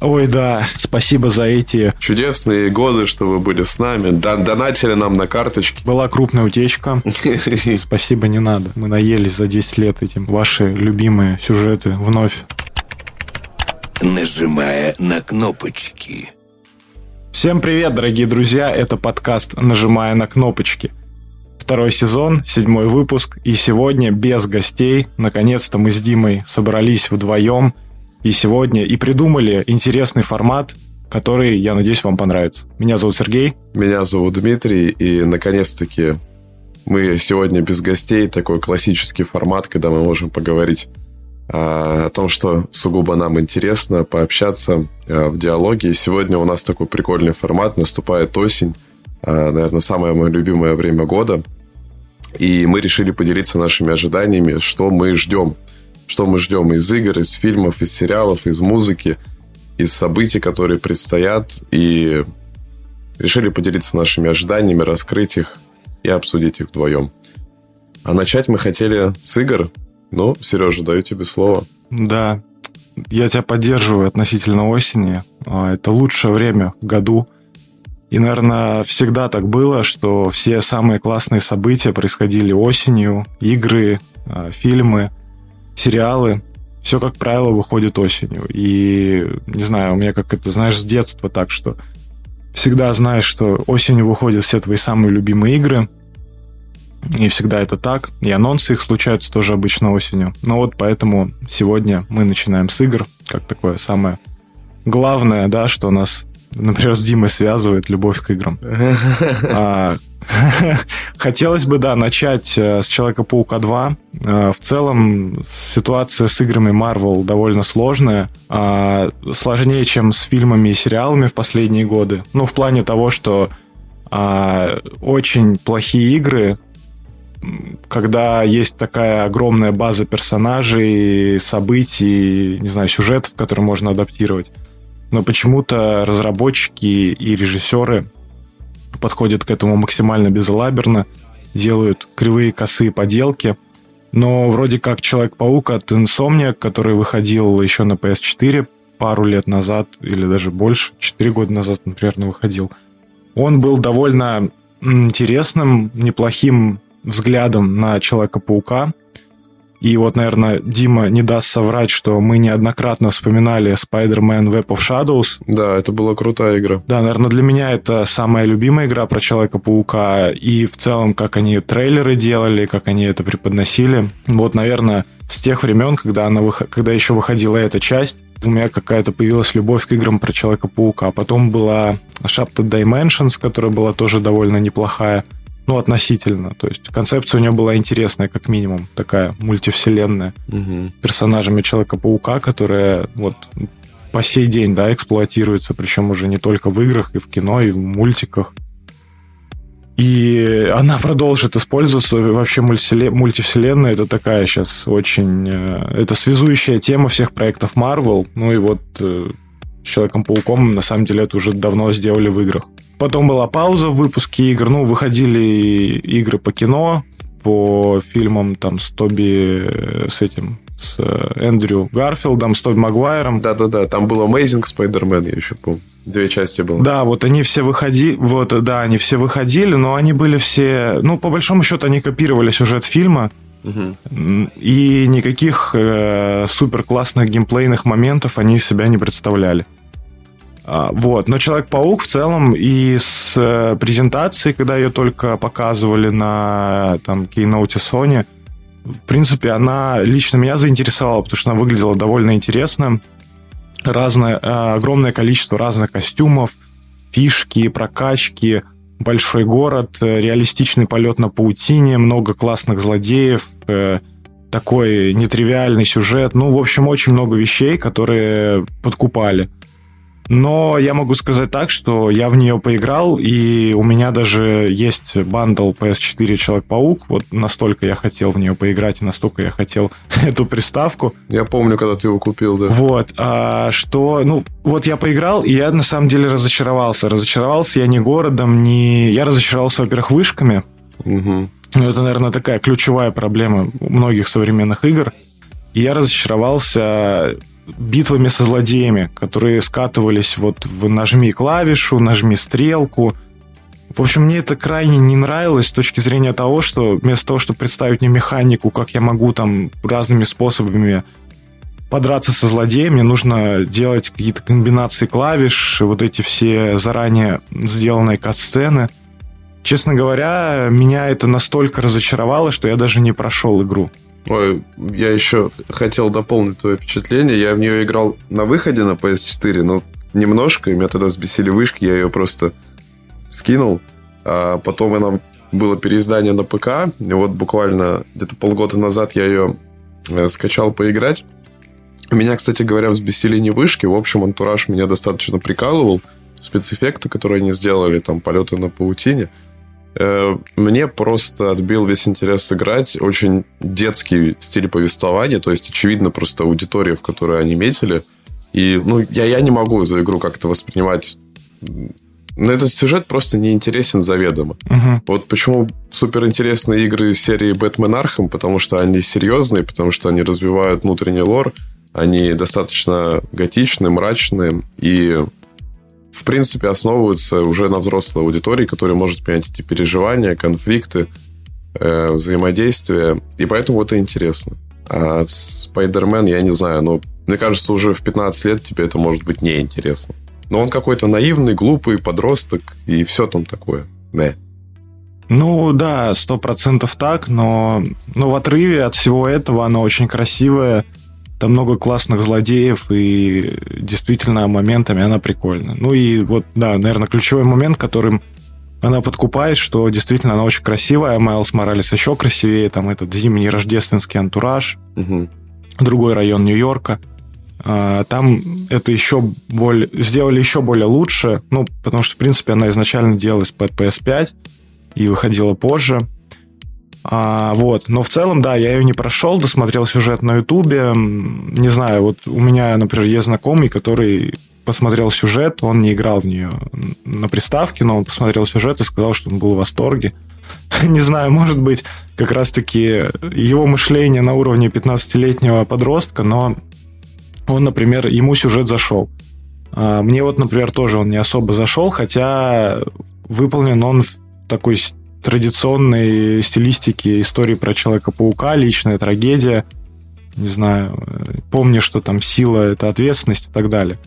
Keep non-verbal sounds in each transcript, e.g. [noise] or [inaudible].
Ой, да, спасибо за эти... Чудесные годы, что вы были с нами. Дон донатили нам на карточки. Была крупная утечка. [laughs] Спасибо, не надо. Мы наелись за 10 лет этим. Ваши любимые сюжеты вновь. Нажимая на кнопочки. Всем привет, дорогие друзья. Это подкаст «Нажимая на кнопочки». Второй сезон, седьмой выпуск. И сегодня без гостей. Наконец-то мы с Димой собрались вдвоем – и сегодня и придумали интересный формат, который, я надеюсь, вам понравится. Меня зовут Сергей. Меня зовут Дмитрий, и наконец-таки мы сегодня без гостей, такой классический формат, когда мы можем поговорить а, о том, что сугубо нам интересно, пообщаться а, в диалоге. И сегодня у нас такой прикольный формат, наступает осень, а, наверное, самое мое любимое время года. И мы решили поделиться нашими ожиданиями, что мы ждем что мы ждем из игр, из фильмов, из сериалов, из музыки, из событий, которые предстоят, и решили поделиться нашими ожиданиями, раскрыть их и обсудить их вдвоем. А начать мы хотели с игр. Ну, Сережа, даю тебе слово. Да, я тебя поддерживаю относительно осени. А, это лучшее время в году. И, наверное, всегда так было, что все самые классные события происходили осенью. Игры, а, фильмы – сериалы, все, как правило, выходит осенью. И, не знаю, у меня как это, знаешь, с детства так, что всегда знаешь, что осенью выходят все твои самые любимые игры, и всегда это так. И анонсы их случаются тоже обычно осенью. Но вот поэтому сегодня мы начинаем с игр, как такое самое главное, да, что нас, например, с Димой связывает любовь к играм. [laughs] А, [laughs] Хотелось бы, да, начать э, с Человека-паука 2. Э, в целом ситуация с играми Marvel довольно сложная. А, сложнее, чем с фильмами и сериалами в последние годы. Ну, в плане того, что а, очень плохие игры, когда есть такая огромная база персонажей, событий, не знаю, сюжетов, которые можно адаптировать. Но почему-то разработчики и режиссеры подходят к этому максимально безалаберно, делают кривые косые поделки. Но вроде как Человек-паук от Insomniac, который выходил еще на PS4 пару лет назад, или даже больше, 4 года назад, например, выходил, он был довольно интересным, неплохим взглядом на Человека-паука. И вот, наверное, Дима не даст соврать, что мы неоднократно вспоминали Spider-Man Web of Shadows. Да, это была крутая игра. Да, наверное, для меня это самая любимая игра про Человека-паука. И в целом, как они трейлеры делали, как они это преподносили. Вот, наверное, с тех времен, когда, она вых... когда еще выходила эта часть, у меня какая-то появилась любовь к играм про Человека-паука. Потом была Shapted Dimensions, которая была тоже довольно неплохая ну, относительно. То есть концепция у нее была интересная, как минимум, такая мультивселенная. Угу. Персонажами Человека-паука, которая вот по сей день, да, эксплуатируется, причем уже не только в играх, и в кино, и в мультиках. И она продолжит использоваться. Вообще мультивселенная это такая сейчас очень... Э, это связующая тема всех проектов Marvel. Ну и вот э, с Человеком-пауком на самом деле это уже давно сделали в играх. Потом была пауза в выпуске игр. Ну, выходили игры по кино, по фильмам там с Тоби, с этим, с Эндрю Гарфилдом, с Тоби Магуайром. Да-да-да, там был Amazing Spider-Man, я еще помню. Две части было. Да, вот они все выходили, вот, да, они все выходили, но они были все, ну, по большому счету, они копировали сюжет фильма, и никаких э, супер классных геймплейных моментов они из себя не представляли. А, вот. Но Человек-паук в целом и с э, презентацией, когда ее только показывали на там, Keynote Sony, в принципе, она лично меня заинтересовала, потому что она выглядела довольно интересно. Разное, э, огромное количество разных костюмов, фишки, прокачки, большой город, э, реалистичный полет на паутине, много классных злодеев, такой нетривиальный сюжет. Ну, в общем, очень много вещей, которые подкупали. Но я могу сказать так, что я в нее поиграл, и у меня даже есть бандл PS4 Человек-паук. Вот настолько я хотел в нее поиграть, и настолько я хотел [laughs] эту приставку. Я помню, когда ты его купил, да. Вот. А, что, ну, вот я поиграл, и я на самом деле разочаровался. Разочаровался я не городом, не... Я разочаровался, во-первых, вышками. Угу. Ну, это, наверное, такая ключевая проблема многих современных игр. И я разочаровался битвами со злодеями, которые скатывались вот в нажми клавишу, нажми стрелку. В общем, мне это крайне не нравилось с точки зрения того, что вместо того, чтобы представить мне механику, как я могу там разными способами подраться со злодеем, мне нужно делать какие-то комбинации клавиш, вот эти все заранее сделанные кат-сцены. Честно говоря, меня это настолько разочаровало, что я даже не прошел игру. Ой, я еще хотел дополнить твое впечатление. Я в нее играл на выходе на PS4, но немножко, и меня тогда сбесили вышки, я ее просто скинул. А потом она было переиздание на ПК, и вот буквально где-то полгода назад я ее э, скачал поиграть. Меня, кстати говоря, взбесили не вышки. В общем, антураж меня достаточно прикалывал. Спецэффекты, которые они сделали, там, полеты на паутине. Э, мне просто отбил весь интерес сыграть. Очень детский стиль повествования. То есть, очевидно, просто аудитория, в которой они метили. И, ну, я, я не могу эту игру как-то воспринимать но этот сюжет просто не интересен заведомо. Угу. Вот почему суперинтересные игры серии Бэтмен Архам, потому что они серьезные, потому что они развивают внутренний лор, они достаточно готичны, мрачные и, в принципе, основываются уже на взрослой аудитории, которая может понять эти переживания, конфликты, э, взаимодействия. И поэтому это интересно. А Spider-Man, я не знаю, но мне кажется, уже в 15 лет тебе это может быть неинтересно. Но он какой-то наивный, глупый подросток, и все там такое. Мэ. Ну да, сто процентов так, но, но в отрыве от всего этого оно очень красивое, там много классных злодеев, и действительно моментами она прикольна. Ну и вот, да, наверное, ключевой момент, которым она подкупает, что действительно она очень красивая, Майлз Моралес еще красивее, там этот зимний рождественский антураж, угу. другой район Нью-Йорка. А, там это еще более, сделали еще более лучше, ну, потому что, в принципе, она изначально делалась под PS5 и выходила позже. А, вот. Но в целом, да, я ее не прошел, досмотрел сюжет на Ютубе. Не знаю, вот у меня, например, есть знакомый, который посмотрел сюжет, он не играл в нее на приставке, но он посмотрел сюжет и сказал, что он был в восторге. [laughs] Не знаю, может быть, как раз-таки его мышление на уровне 15-летнего подростка, но он, например, ему сюжет зашел. А, мне вот, например, тоже он не особо зашел, хотя выполнен он в такой традиционной стилистике истории про Человека-паука, личная трагедия. Не знаю, помни, что там сила — это ответственность и так далее.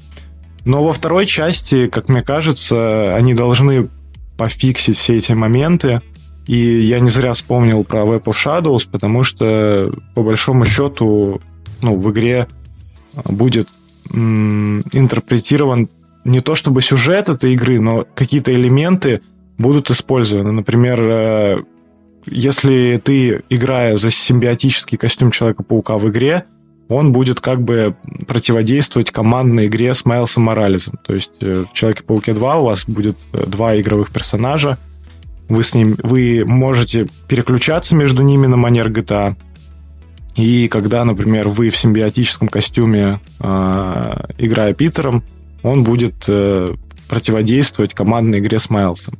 Но во второй части, как мне кажется, они должны пофиксить все эти моменты. И я не зря вспомнил про Web of Shadows, потому что, по большому счету, ну, в игре будет м- интерпретирован не то чтобы сюжет этой игры, но какие-то элементы, будут использованы. Например, э, если ты, играя за симбиотический костюм Человека-паука в игре, он будет как бы противодействовать командной игре с Майлсом Морализом. То есть э, в Человеке-пауке 2 у вас будет э, два игровых персонажа, вы с ним, вы можете переключаться между ними на манер GTA. И когда, например, вы в симбиотическом костюме, играя Питером, он будет противодействовать командной игре с Майлсом.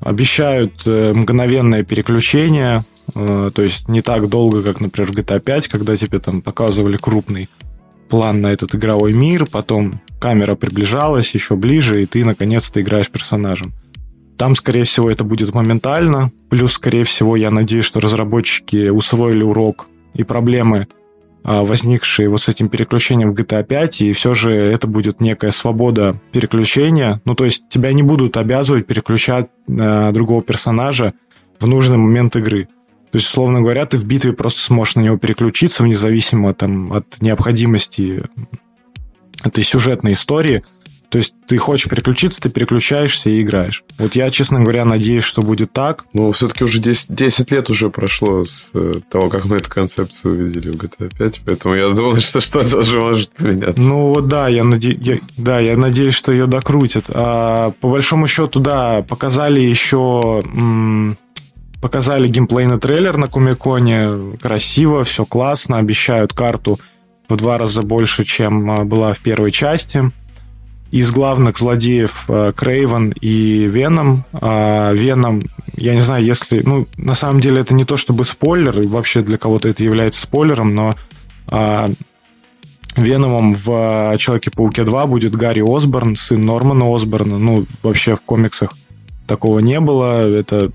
Обещают э, мгновенное переключение, э, то есть не так долго, как, например, в GTA 5, когда тебе там показывали крупный план на этот игровой мир, потом камера приближалась еще ближе, и ты наконец-то играешь персонажем. Там, скорее всего, это будет моментально. Плюс, скорее всего, я надеюсь, что разработчики усвоили урок и проблемы возникшие вот с этим переключением в GTA 5, и все же это будет некая свобода переключения. Ну, то есть тебя не будут обязывать переключать на другого персонажа в нужный момент игры. То есть, условно говоря, ты в битве просто сможешь на него переключиться, вне зависимости там, от необходимости этой сюжетной истории – то есть ты хочешь переключиться, ты переключаешься и играешь. Вот я, честно говоря, надеюсь, что будет так. Ну, все-таки уже 10, 10 лет уже прошло с э, того, как мы эту концепцию увидели в GTA 5, поэтому я думаю, [laughs] что что-то уже может поменяться. Ну, вот да, я, наде... я, да, я надеюсь, что ее докрутят. А, по большому счету, да, показали еще... М- показали геймплейный трейлер на Кумиконе. Красиво, все классно, обещают карту в два раза больше, чем а, была в первой части из главных злодеев э, Крейвен и Веном. А Веном, я не знаю, если... Ну, на самом деле это не то чтобы спойлер, и вообще для кого-то это является спойлером, но а, Веномом в Человеке-пауке 2 будет Гарри Осборн, сын Нормана Осборна. Ну, вообще в комиксах такого не было. Это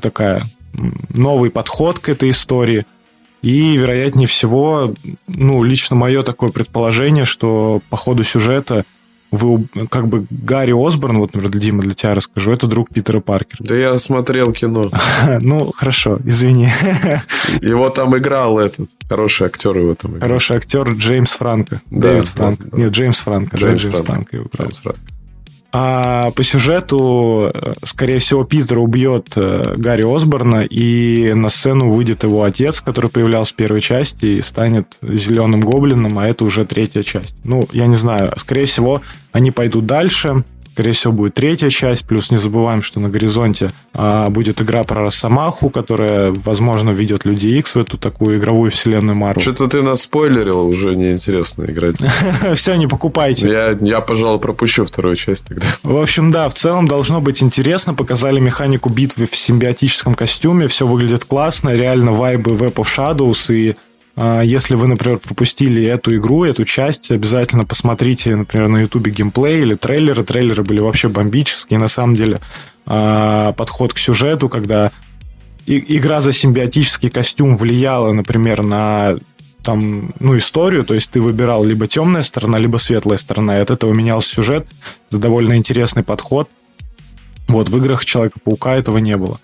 такая новый подход к этой истории. И, вероятнее всего, ну, лично мое такое предположение, что по ходу сюжета вы, как бы Гарри Осборн, вот, например, Дима, для тебя расскажу, это друг Питера Паркера. Да я смотрел кино. [laughs] Ну, хорошо, извини. [laughs] Его там играл этот, хороший актер его там играл. Хороший актер Джеймс Франко. Дэвид Франко. Нет, Джеймс Франко. Джеймс, Франко. его играл. А по сюжету, э, скорее всего, Питер убьет э, Гарри Осборна, и на сцену выйдет его отец, который появлялся в первой части, и станет зеленым гоблином, а это уже третья часть. Ну, я не знаю. Скорее всего, они пойдут дальше, Скорее всего, будет третья часть. Плюс не забываем, что на горизонте а, будет игра про Росомаху, которая, возможно, ведет Люди Икс в эту такую игровую вселенную Марвел. Что-то ты нас спойлерил, уже неинтересно играть. [laughs] Все, не покупайте. Я, я, пожалуй, пропущу вторую часть тогда. В общем, да, в целом должно быть интересно. Показали механику битвы в симбиотическом костюме. Все выглядит классно. Реально вайбы Web of Shadows и если вы, например, пропустили эту игру, эту часть, обязательно посмотрите, например, на ютубе геймплей или трейлеры. Трейлеры были вообще бомбические. На самом деле, а, подход к сюжету, когда игра за симбиотический костюм влияла, например, на там, ну, историю, то есть ты выбирал либо темная сторона, либо светлая сторона, и от этого менялся сюжет. Это довольно интересный подход. Вот, в играх Человека-паука этого не было.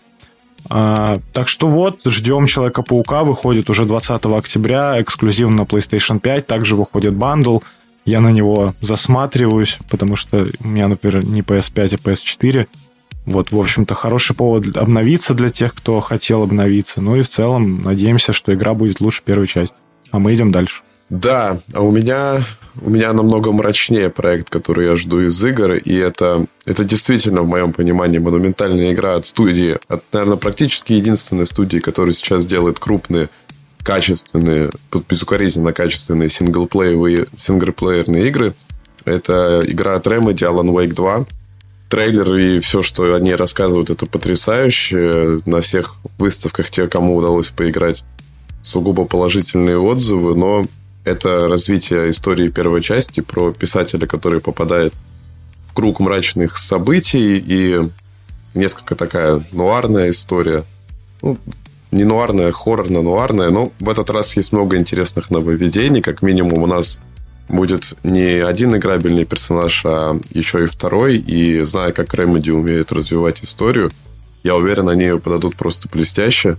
А, так что вот, ждем Человека-паука, выходит уже 20 октября, эксклюзивно на PlayStation 5, также выходит бандл, я на него засматриваюсь, потому что у меня, например, не PS5, а PS4. Вот, в общем-то, хороший повод обновиться для тех, кто хотел обновиться. Ну и в целом надеемся, что игра будет лучше первой части. А мы идем дальше. Да, а у меня у меня намного мрачнее проект, который я жду из игр, и это, это действительно, в моем понимании, монументальная игра от студии, от, наверное, практически единственной студии, которая сейчас делает крупные, качественные, безукоризненно качественные синглплеевые, синглплеерные игры. Это игра от Remedy Alan Wake 2. Трейлер и все, что они рассказывают, это потрясающе. На всех выставках те, кому удалось поиграть, сугубо положительные отзывы, но это развитие истории первой части про писателя, который попадает в круг мрачных событий и несколько такая нуарная история. Ну, не нуарная, а хоррорно-нуарная, но в этот раз есть много интересных нововведений. Как минимум у нас будет не один играбельный персонаж, а еще и второй. И зная, как Remedy умеет развивать историю, я уверен, они ее подадут просто блестяще.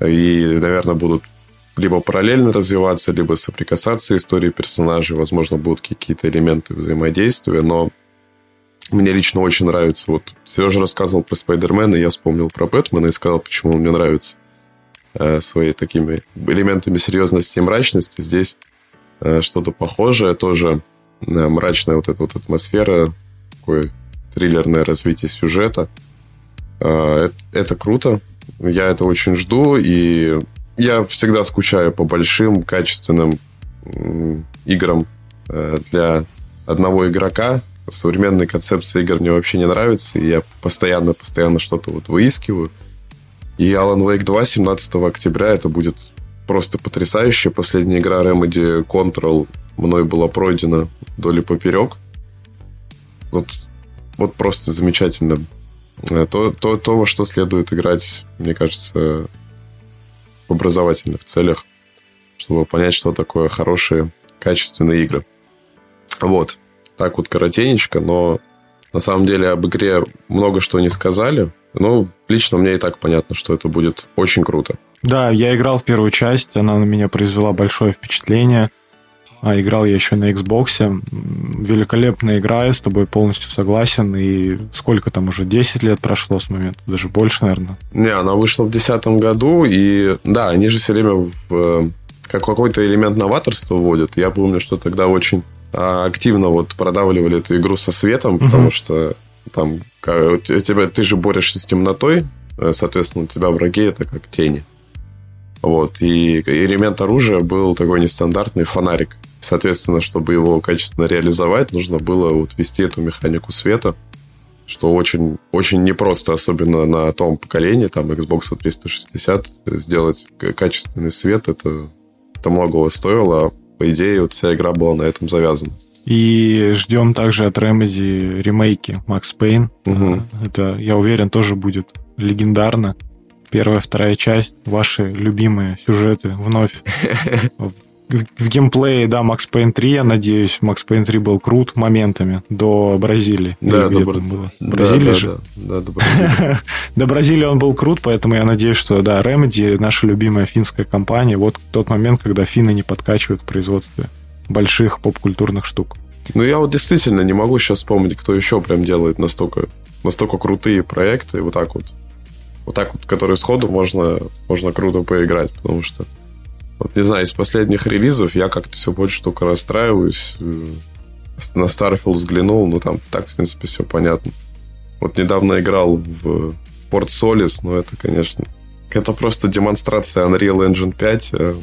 И, наверное, будут либо параллельно развиваться, либо соприкасаться истории персонажей. Возможно, будут какие-то элементы взаимодействия, но мне лично очень нравится. Вот Сережа рассказывал про Спайдермена, я вспомнил про Бэтмена и сказал, почему он мне нравится э, своими такими элементами серьезности и мрачности. Здесь э, что-то похожее, тоже э, мрачная вот эта вот атмосфера, такое триллерное развитие сюжета. Э, это, это круто. Я это очень жду, и я всегда скучаю по большим, качественным играм э, для одного игрока. Современная концепция игр мне вообще не нравится, и я постоянно-постоянно что-то вот выискиваю. И Alan Wake 2 17 октября это будет просто потрясающе. Последняя игра Remedy Control мной была пройдена вдоль поперек. Вот, вот просто замечательно. Э, то, то, то, во что следует играть, мне кажется, в образовательных целях, чтобы понять, что такое хорошие, качественные игры. Вот. Так вот коротенечко, но на самом деле об игре много что не сказали. Но лично мне и так понятно, что это будет очень круто. Да, я играл в первую часть, она на меня произвела большое впечатление. А играл я еще на Xbox. Великолепная игра, я с тобой полностью согласен. И сколько там уже, 10 лет прошло с момента, даже больше, наверное. Не, она вышла в 2010 году, и да, они же все время в как какой-то элемент новаторства вводят. Я помню, что тогда очень а, активно вот продавливали эту игру со светом, угу. потому что там тебя, ты же борешься с темнотой, э, соответственно, у тебя враги это как тени. Вот. И элемент оружия был такой нестандартный фонарик. Соответственно, чтобы его качественно реализовать, нужно было вот ввести эту механику света, что очень, очень непросто, особенно на том поколении, там Xbox 360, сделать качественный свет, это, это многого стоило. по идее, вот вся игра была на этом завязана. И ждем также от Remedy ремейки Макс Пейн. Угу. Это, я уверен, тоже будет легендарно. Первая, вторая часть, ваши любимые сюжеты вновь [laughs] в, геймплее, да, Макс Пейн 3, я надеюсь. Макс Пейн 3 был крут моментами до Бразилии. Да, до там было? Да, Бразилия да, же? Да, да, до [laughs] Бразилии. До Бразилии он был крут, поэтому я надеюсь, что, да, Remedy, наша любимая финская компания, вот тот момент, когда финны не подкачивают в производстве больших поп-культурных штук. Ну, я вот действительно не могу сейчас вспомнить, кто еще прям делает настолько, настолько крутые проекты, вот так вот. Вот так вот, которые сходу можно, можно круто поиграть, потому что вот, не знаю, из последних релизов я как-то все больше только расстраиваюсь. Э, На Starfield взглянул, ну, там так, в принципе, все понятно. Вот недавно играл в Port Solis, ну, это, конечно, это просто демонстрация Unreal Engine 5. э,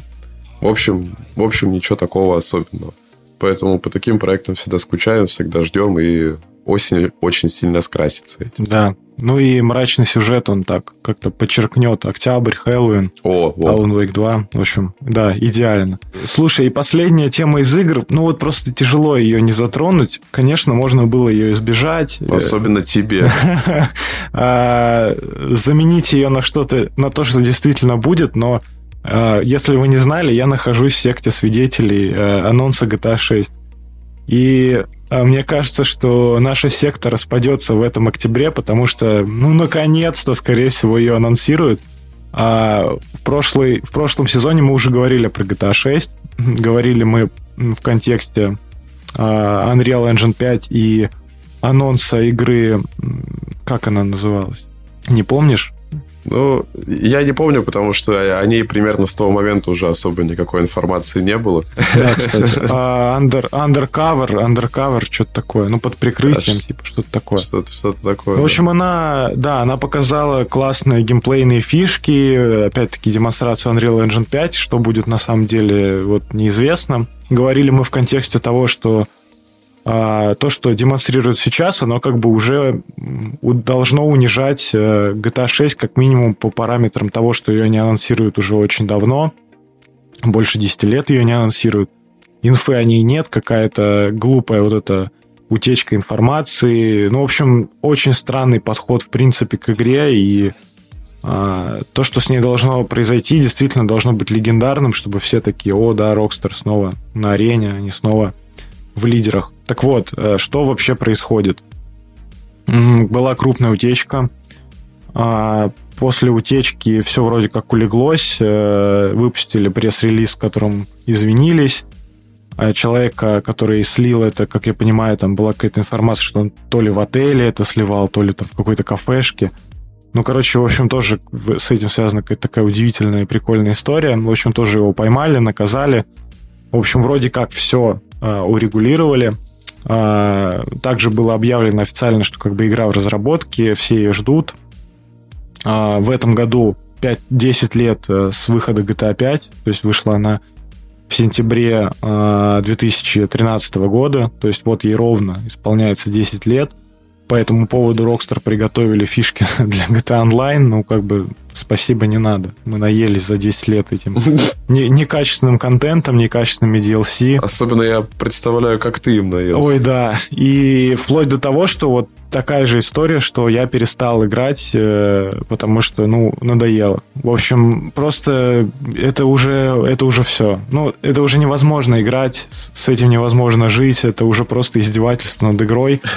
В общем, в общем, ничего такого особенного. Поэтому по таким проектам всегда скучаем, всегда ждем, и осень очень сильно скрасится этим. Да. Ну и мрачный сюжет, он так как-то подчеркнет октябрь, Хэллоуин, О, вот. Alan Wake 2. В общем, да, идеально. Слушай, и последняя тема из игр, ну вот просто тяжело ее не затронуть. Конечно, можно было ее избежать. Особенно тебе. [laughs] А, Заменить ее на что-то, на то, что действительно будет, но а, если вы не знали, я нахожусь в секте свидетелей э, анонса GTA 6. И а, мне кажется, что наша секта распадется в этом октябре, потому что, ну, наконец-то, скорее всего, ее анонсируют. А в, прошлый, в прошлом сезоне мы уже говорили про GTA 6. Говорили мы в контексте а, Unreal Engine 5 и анонса игры... Как она называлась? Не помнишь? Ну, я не помню, потому что о ней примерно с того момента уже особо никакой информации не было. Да, [laughs] кстати. А, Under, undercover, undercover, что-то такое. Ну, под прикрытием, Да, типа, что-то такое. Что-то, что-то такое. В общем, она, да, она показала классные геймплейные фишки, опять-таки демонстрацию Unreal Engine 5, что будет на самом деле, вот неизвестно. Говорили мы в контексте того, что а, то, что демонстрируют сейчас, оно как бы уже должно унижать э, GTA 6 как минимум по параметрам того, что ее не анонсируют уже очень давно. Больше 10 лет ее не анонсируют. Инфы о ней нет, какая-то глупая вот эта утечка информации. Ну, в общем, очень странный подход, в принципе, к игре, и а, то, что с ней должно произойти, действительно должно быть легендарным, чтобы все такие, о, да, Rockstar снова на арене, они снова в лидерах. Так вот, э, что вообще происходит? Была крупная утечка. А, После утечки все вроде как улеглось. э, Выпустили пресс-релиз, в котором извинились. А Человека, который слил это, как я понимаю, там была какая-то информация, что он то ли в отеле это сливал, то ли там в какой-то кафешке. Ну, короче, в общем, тоже с этим связана какая-то такая удивительная и прикольная история. В общем, тоже его поймали, наказали. В общем, вроде как все урегулировали. А, Также было объявлено официально, что как бы игра в разработке, все ее ждут. А, В этом году 5-10 лет э, с выхода GTA 5, то есть вышла она в сентябре э, 2013 года, то есть вот ей ровно исполняется 10 лет. По этому поводу Rockstar приготовили фишки [laughs] для GTA Online, ну как бы спасибо не надо. Мы наелись за 10 лет этим [laughs] не- некачественным контентом, некачественными DLC. Особенно я представляю, как ты им наелся. Ой, да. И вплоть до того, что вот такая же история, что я перестал играть, э, потому что, ну, надоело. В общем, просто это уже, это уже все. Ну, это уже невозможно играть, с этим невозможно жить, это уже просто издевательство над игрой. [laughs]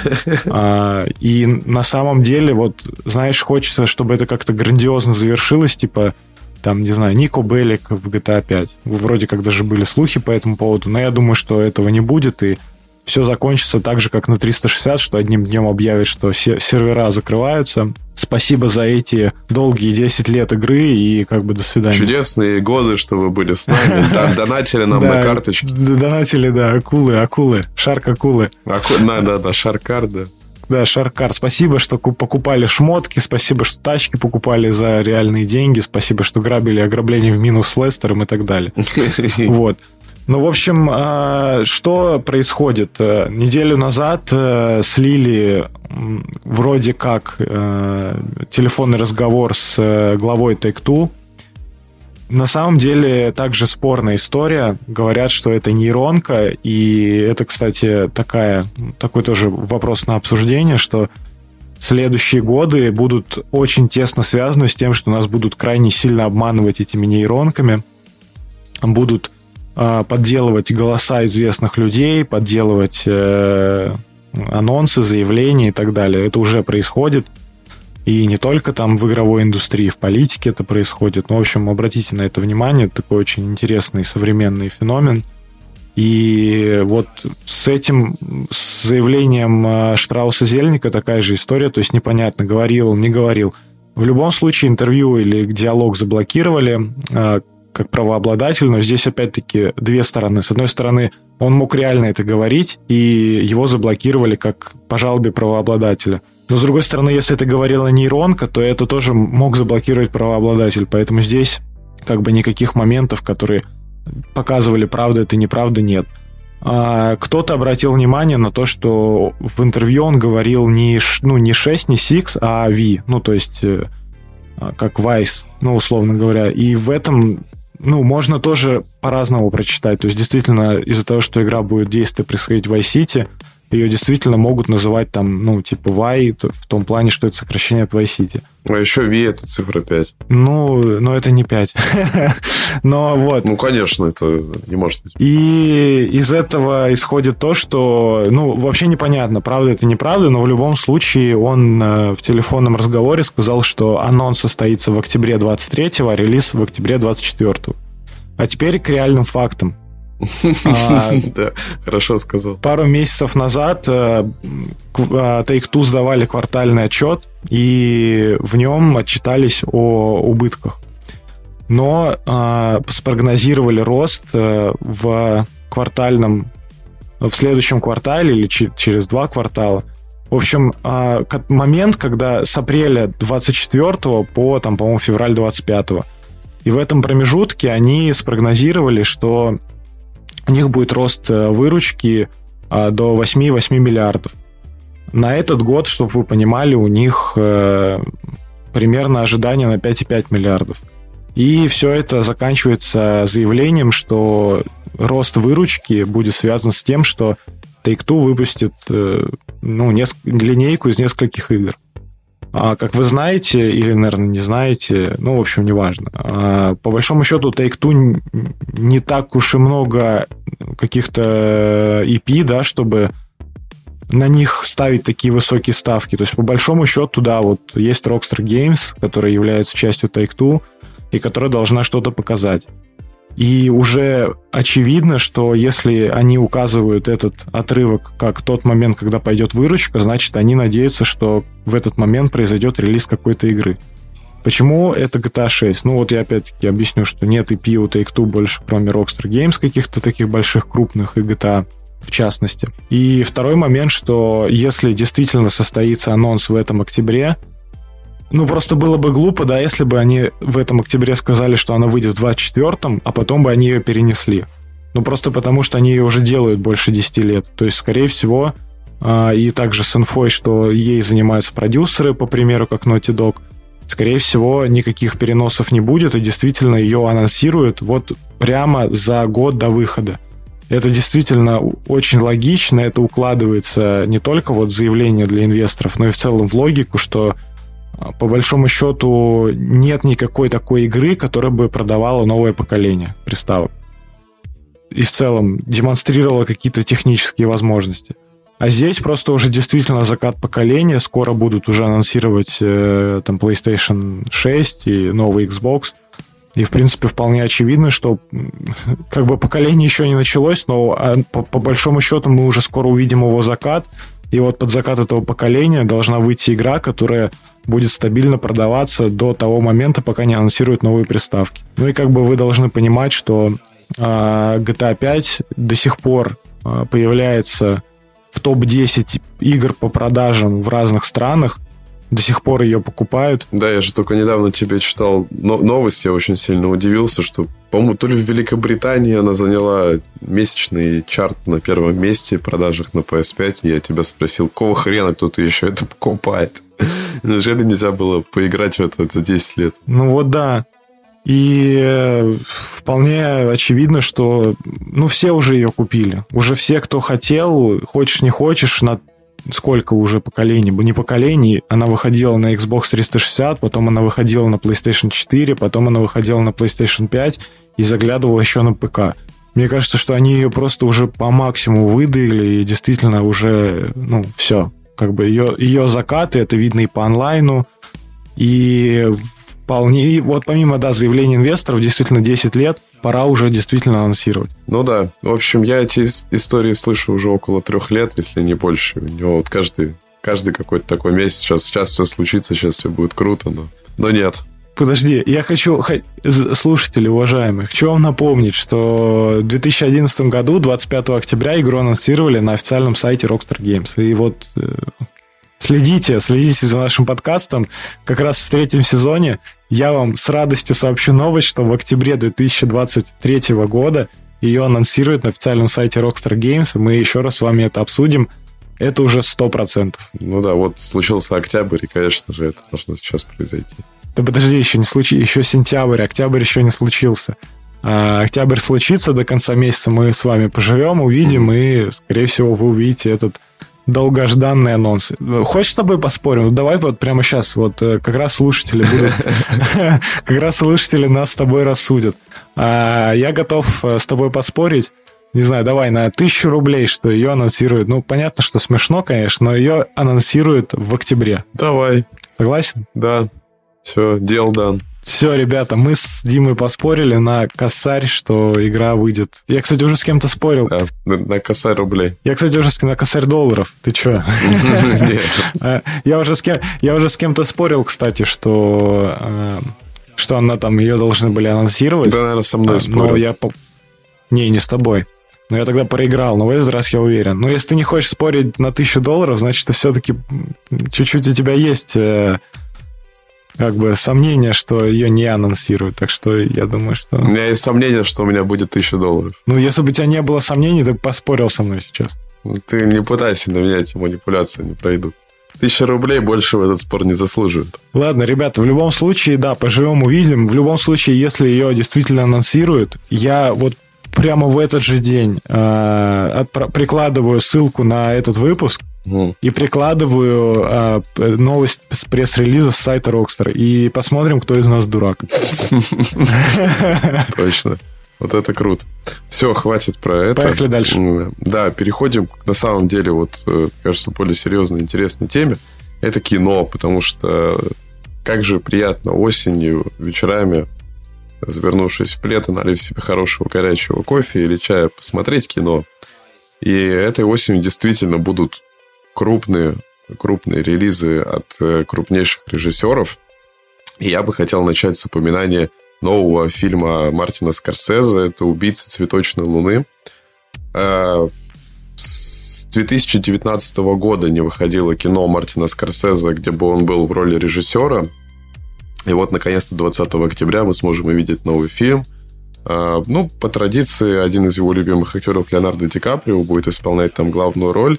А, И на самом деле, вот, знаешь, хочется, чтобы это как-то грандиозно завершилось, типа, там, не знаю, Нико Беллик в GTA 5. Вроде как даже были слухи по этому поводу, но я думаю, что этого не будет, и все закончится так же, как на 360, что одним днем объявят, что се- сервера закрываются. Спасибо за эти долгие 10 лет игры и как бы до свидания. Чудесные годы, что вы были с нами. [laughs] Да, Донатили нам Да, на карточке. Донатили, да, акулы, акулы, шарк акулы. Аку- На, да, на шаркар, да. Да, Шаркар, спасибо, что ку- покупали шмотки, спасибо, что тачки покупали за реальные деньги, спасибо, что грабили ограбление в минус с Лестером и так далее. [laughs] Вот. Ну, в общем, а, что происходит? Э, Неделю назад э, слили вроде как э, телефонный разговор с главой Take-Two. На самом деле также спорная история. Говорят, что это нейронка, и это, кстати, такая, такой тоже вопрос на обсуждение, что следующие годы будут очень тесно связаны с тем, что нас будут крайне сильно обманывать этими нейронками, будут э, подделывать голоса известных людей, подделывать э, анонсы, заявления и так далее. Это уже происходит. И не только там в игровой индустрии, в политике это происходит. Ну, в общем, обратите на это внимание. Это такой очень интересный современный феномен. И вот с этим, с заявлением э, Штрауса Зельника такая же история. То есть непонятно, говорил он, не говорил. В любом случае интервью или диалог заблокировали э, как правообладатель, но здесь опять-таки две стороны. С одной стороны, он мог реально это говорить, и его заблокировали как по жалобе правообладателя. Но, с другой стороны, если это говорила нейронка, то это тоже мог заблокировать правообладатель. Поэтому здесь как бы никаких моментов, которые показывали, правда это неправда, нет. А кто-то обратил внимание на то, что в интервью он говорил не, ну, не 6, не 6, а V, ну, то есть э, а, как Vice, ну, условно говоря. И в этом, ну, можно тоже по-разному прочитать. То есть, действительно, из-за того, что игра будет действие происходить в Vice City, ее действительно могут называть там, ну, типа Y, в том плане, что это сокращение от Y-City. А еще V это цифра 5. Ну, но это не 5. [laughs] но вот. Ну, конечно, это не может быть. И из этого исходит то, что, ну, вообще непонятно, правда это неправда, но в любом случае он э, в телефонном разговоре сказал, что анонс состоится в октябре 23 а релиз в октябре 24 А теперь к реальным фактам. А, [laughs] да, хорошо сказал. Пару месяцев назад э, а, Take-Two сдавали квартальный отчет, и в нем отчитались о убытках. Но э, спрогнозировали рост э, в квартальном, в следующем квартале или через два квартала. В общем, э, момент, когда с апреля 24 по, там, по-моему, февраль 25 и в этом промежутке они спрогнозировали, что у них будет рост э, выручки а, до 8,8 миллиардов. На этот год, чтобы вы понимали, у них э, примерно ожидание на 5,5 миллиардов. И все это заканчивается заявлением, что рост выручки будет связан с тем, что Take-Two выпустит э, ну, линейку из нескольких игр. А, как вы знаете, или, наверное, не знаете, ну, в общем, неважно. А, по большому счету, Take-Two не так уж и много каких-то EP, да, чтобы на них ставить такие высокие ставки. То есть, по большому счету, да, вот есть Rockstar Games, которая является частью Take-Two, и которая должна что-то показать. И уже очевидно, что если они указывают этот отрывок как тот момент, когда пойдет выручка, значит, они надеются, что в этот момент произойдет релиз какой-то игры. Почему это GTA 6? Ну вот я опять-таки объясню, что нет EP у Take-Two больше, кроме Rockstar Games, каких-то таких больших, крупных, и GTA в частности. И второй момент, что если действительно состоится анонс в этом октябре, ну, просто было бы глупо, да, если бы они в этом октябре сказали, что она выйдет в 24-м, а потом бы они ее перенесли. Ну, просто потому, что они ее уже делают больше 10 лет. То есть, скорее всего, э, и также с инфой, что ей занимаются продюсеры, по примеру, как Naughty Dog, скорее всего, никаких переносов не будет, и действительно ее анонсируют вот прямо за год до выхода. Это действительно очень логично, это укладывается не только вот в заявление для инвесторов, но и в целом в логику, что а, по большому счету нет никакой такой игры, которая бы продавала новое поколение приставок. И в целом демонстрировала какие-то технические возможности. А здесь просто уже действительно закат поколения. Скоро будут уже анонсировать э, там PlayStation 6 и новый Xbox. И, в принципе, вполне очевидно, что как бы поколение еще не началось, но а, по, по большому счету мы уже скоро увидим его закат. И вот под закат этого поколения должна выйти игра, которая будет стабильно продаваться до того момента, пока не анонсируют новые приставки. Ну и как бы вы должны понимать, что э, GTA 5 до сих пор э, появляется в топ-10 игр по продажам в разных странах, до сих пор ее покупают. Да, я же только недавно тебе читал новость, я очень сильно удивился, что, по-моему, то ли в Великобритании она заняла месячный чарт на первом месте в продажах на PS5, и я тебя спросил, какого хрена кто-то еще это покупает? [laughs] Неужели нельзя было поиграть в это за 10 лет? Ну вот да. И э, вполне очевидно, что ну, все уже ее купили. Уже все, кто хотел, хочешь не хочешь, на сколько уже поколений, не поколений, она выходила на Xbox 360, потом она выходила на PlayStation 4, потом она выходила на PlayStation 5 и заглядывала еще на ПК. Мне кажется, что они ее просто уже по максимуму выдаили, и действительно уже, ну, все. Как бы ее, ее закаты, это видно и по онлайну, и вполне... И вот помимо, да, заявления инвесторов, действительно 10 лет, пора уже действительно анонсировать. Ну да. В общем, я эти истории слышу уже около трех лет, если не больше. У него вот каждый, каждый какой-то такой месяц, сейчас, сейчас все случится, сейчас все будет круто, но, но нет. Подожди, я хочу, слушатели уважаемых, хочу вам напомнить, что в 2011 году, 25 октября, игру анонсировали на официальном сайте Rockstar Games. И вот э, следите, следите за нашим подкастом. Как раз в третьем сезоне я вам с радостью сообщу новость, что в октябре 2023 года ее анонсируют на официальном сайте Rockstar Games, мы еще раз с вами это обсудим. Это уже 100%. Ну да, вот случился октябрь, и, конечно же, это должно сейчас произойти. Да подожди, еще не случилось, еще сентябрь, октябрь еще не случился. А, октябрь случится, до конца месяца мы с вами поживем, увидим, mm-hmm. и, скорее всего, вы увидите этот долгожданный анонс. Хочешь с тобой поспорим? Ну, давай вот прямо сейчас, вот э, как раз слушатели будут, [laughs] как раз слушатели нас с тобой рассудят. А, я готов э, с тобой поспорить. Не знаю, давай на тысячу рублей, что ее анонсируют. Ну, понятно, что смешно, конечно, но ее анонсируют в октябре. Давай. Согласен? Да. Все, дел дан. Все, ребята, мы с Димой поспорили на косарь, что игра выйдет. Я, кстати, уже с кем-то спорил. Да, на, на косарь рублей. Я, кстати, уже с, на косарь долларов. Ты че? [laughs] А, я уже с кем, я уже с кем-то спорил, кстати, что а, что она там ее должны были анонсировать. Да, наверное, со мной а, спорил. Но я не, не с тобой. Но я тогда проиграл, но в этот раз я уверен. Но если ты не хочешь спорить на тысячу долларов, значит, все-таки чуть-чуть у тебя есть э, как бы сомнение, что ее не анонсируют. Так что я думаю, что... У меня есть сомнение, что у меня будет тысяча долларов. Ну, если бы у тебя не было сомнений, ты поспорил со мной сейчас. Ты не пытайся на меня эти манипуляции не пройдут. Тысяча рублей больше в этот спор не заслуживает. Ладно, ребята, в любом случае, да, поживем, увидим. В любом случае, если ее действительно анонсируют, я вот прямо в этот же день э, прикладываю ссылку на этот выпуск mm. и прикладываю э, новость с пресс-релиза с сайта Rockstar. И посмотрим, кто из нас дурак. [laughs] Точно. Вот это круто. Все, хватит про это. Поехали дальше. Да, переходим к, на самом деле, вот, э, кажется, более серьезной, интересной теме. Это кино, потому что как же приятно осенью, вечерами завернувшись в плед и налив себе хорошего горячего кофе или чая, посмотреть кино. И этой осенью действительно будут крупные, крупные релизы от э, крупнейших режиссеров. И я бы хотел начать с упоминания нового фильма Мартина Скорсезе. Это «Убийца цветочной луны». Э, с 2019 года не выходило кино Мартина Скорсезе, где бы он был в роли режиссера. И вот, наконец-то, 20 октября мы сможем увидеть новый фильм. А, ну, по традиции, один из его любимых актеров, Леонардо Ди Каприо, будет исполнять там главную роль.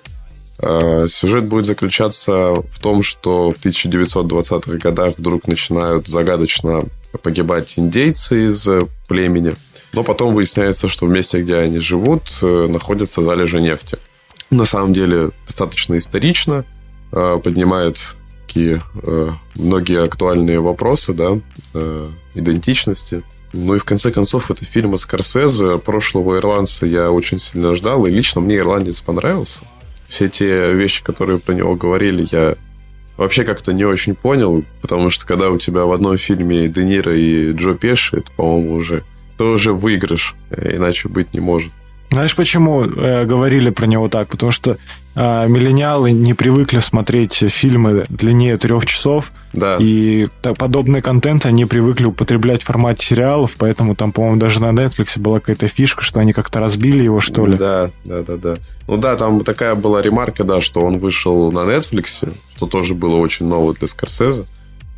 А, сюжет будет заключаться в том, что в 1920-х годах вдруг начинают загадочно погибать индейцы из племени. Но потом выясняется, что в месте, где они живут, э, находятся залежи нефти. На самом деле, достаточно исторично. А, поднимает такие э, многие актуальные вопросы, да, э, идентичности. Ну и в конце концов, это фильм о Скорсезе. Прошлого ирландца я очень сильно ждал, и лично мне ирландец понравился. Все те вещи, которые про него говорили, я вообще как-то не очень понял, потому что когда у тебя в одном фильме Де Ниро и Джо Пеши, это, по-моему, уже, это уже выигрыш, иначе быть не может. Знаешь, почему э, говорили про него так? Потому что э, миллениалы не привыкли смотреть фильмы длиннее трех часов. Да. И так, подобный контент они привыкли употреблять в формате сериалов, поэтому там, по-моему, даже на Netflix была какая-то фишка, что они как-то разбили его, что ли. Да, да, да, да. Ну да, там такая была ремарка, да, что он вышел на Netflix, что тоже было очень ново для Скорсезе.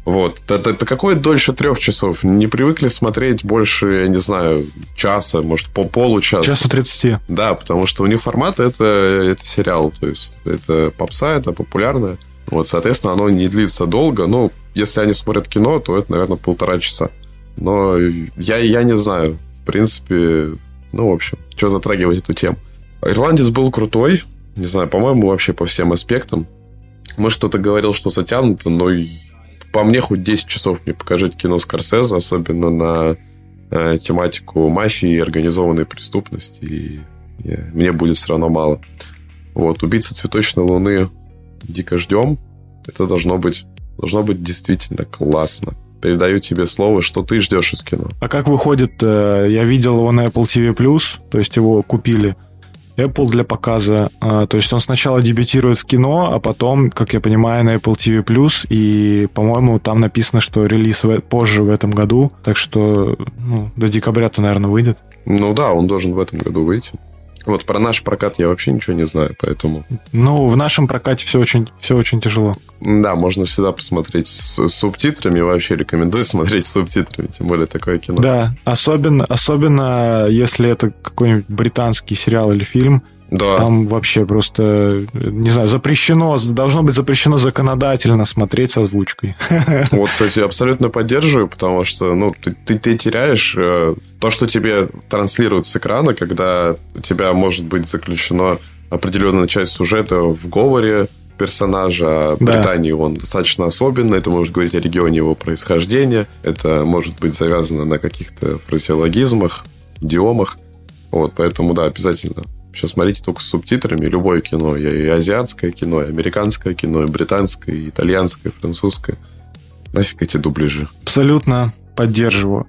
Вот. Это, это какое дольше трех часов? Не привыкли смотреть больше, я не знаю, часа, может, по получаса. Часу 30. Да, потому что у них формат это, это сериал. То есть, это попса, это популярное. Вот, соответственно, оно не длится долго. Ну, если они смотрят кино, то это, наверное, полтора часа. Но я, я не знаю. В принципе, ну, в общем, что затрагивать эту тему. Ирландец был крутой. Не знаю, по-моему, вообще по всем аспектам. Может, кто-то говорил, что затянуто, но по мне хоть 10 часов мне покажите кино Скорсезе, особенно на э, тематику мафии и организованной преступности. И, и мне будет все равно мало. Вот, «Убийца цветочной луны» дико ждем. Это должно быть, должно быть действительно классно. Передаю тебе слово, что ты ждешь из кино. А как выходит, э, я видел его на Apple TV+, то есть его купили Apple для показа. А, то есть он сначала дебютирует в кино, а потом, как я понимаю, на Apple TV+, и, по-моему, там написано, что релиз позже в этом году, так что ну, до декабря-то, наверное, выйдет. Ну да, он должен в этом году выйти. Вот про наш прокат я вообще ничего не знаю, поэтому... Ну, в нашем прокате все очень, все очень тяжело. Да, можно всегда посмотреть с субтитрами. Вообще рекомендую [laughs] смотреть с субтитрами, тем более такое кино. Да, особенно, особенно если это какой-нибудь британский сериал или фильм, да. Там вообще просто, не знаю, запрещено, должно быть запрещено законодательно смотреть с озвучкой. [laughs] Вот, кстати, абсолютно поддерживаю, потому что, ну, ты, ты, ты теряешь э, то, что тебе транслируют с экрана, когда у тебя может быть заключено определенная часть сюжета в говоре персонажа. А да. Британии он достаточно особенный. Это может говорить о регионе его происхождения. Это может быть завязано на каких-то фразеологизмах, идиомах. Вот, поэтому, да, обязательно Сейчас смотрите только с субтитрами. Любое кино. И азиатское кино, и американское кино, и британское, и итальянское, и французское. Нафиг эти дубляжи. Абсолютно поддерживаю.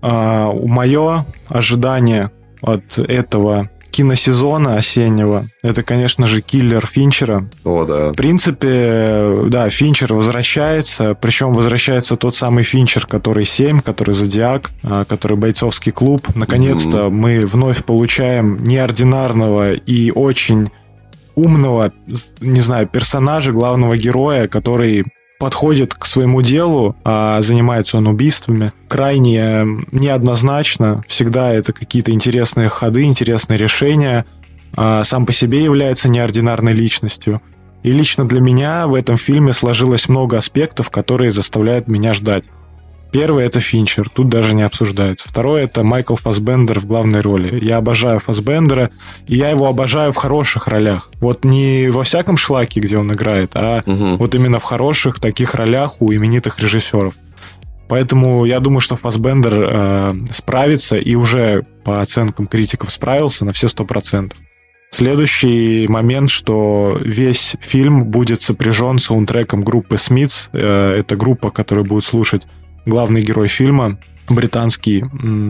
А, мое ожидание от этого киносезона осеннего. Это, конечно же, киллер Финчера. О, да. В принципе, да, Финчер возвращается, причем возвращается тот самый Финчер, который 7, который Зодиак, а, который бойцовский клуб. Наконец-то mm-hmm. мы вновь получаем неординарного и очень умного, не знаю, персонажа, главного героя, который подходит к своему делу, а занимается он убийствами, крайне неоднозначно. Всегда это какие-то интересные ходы, интересные решения. А сам по себе является неординарной личностью. И лично для меня в этом фильме сложилось много аспектов, которые заставляют меня ждать. Первый это Финчер, тут даже не обсуждается. Второй это Майкл Фасбендер в главной роли. Я обожаю Фасбендера, и я его обожаю в хороших ролях. Вот не во всяком шлаке, где он играет, а угу. вот именно в хороших таких ролях у именитых режиссеров. Поэтому я думаю, что Фасбендер э, справится и уже по оценкам критиков справился на все сто процентов. Следующий момент, что весь фильм будет сопряжен саундтреком группы Смитс. Э, это группа, которая будет слушать главный герой фильма, британский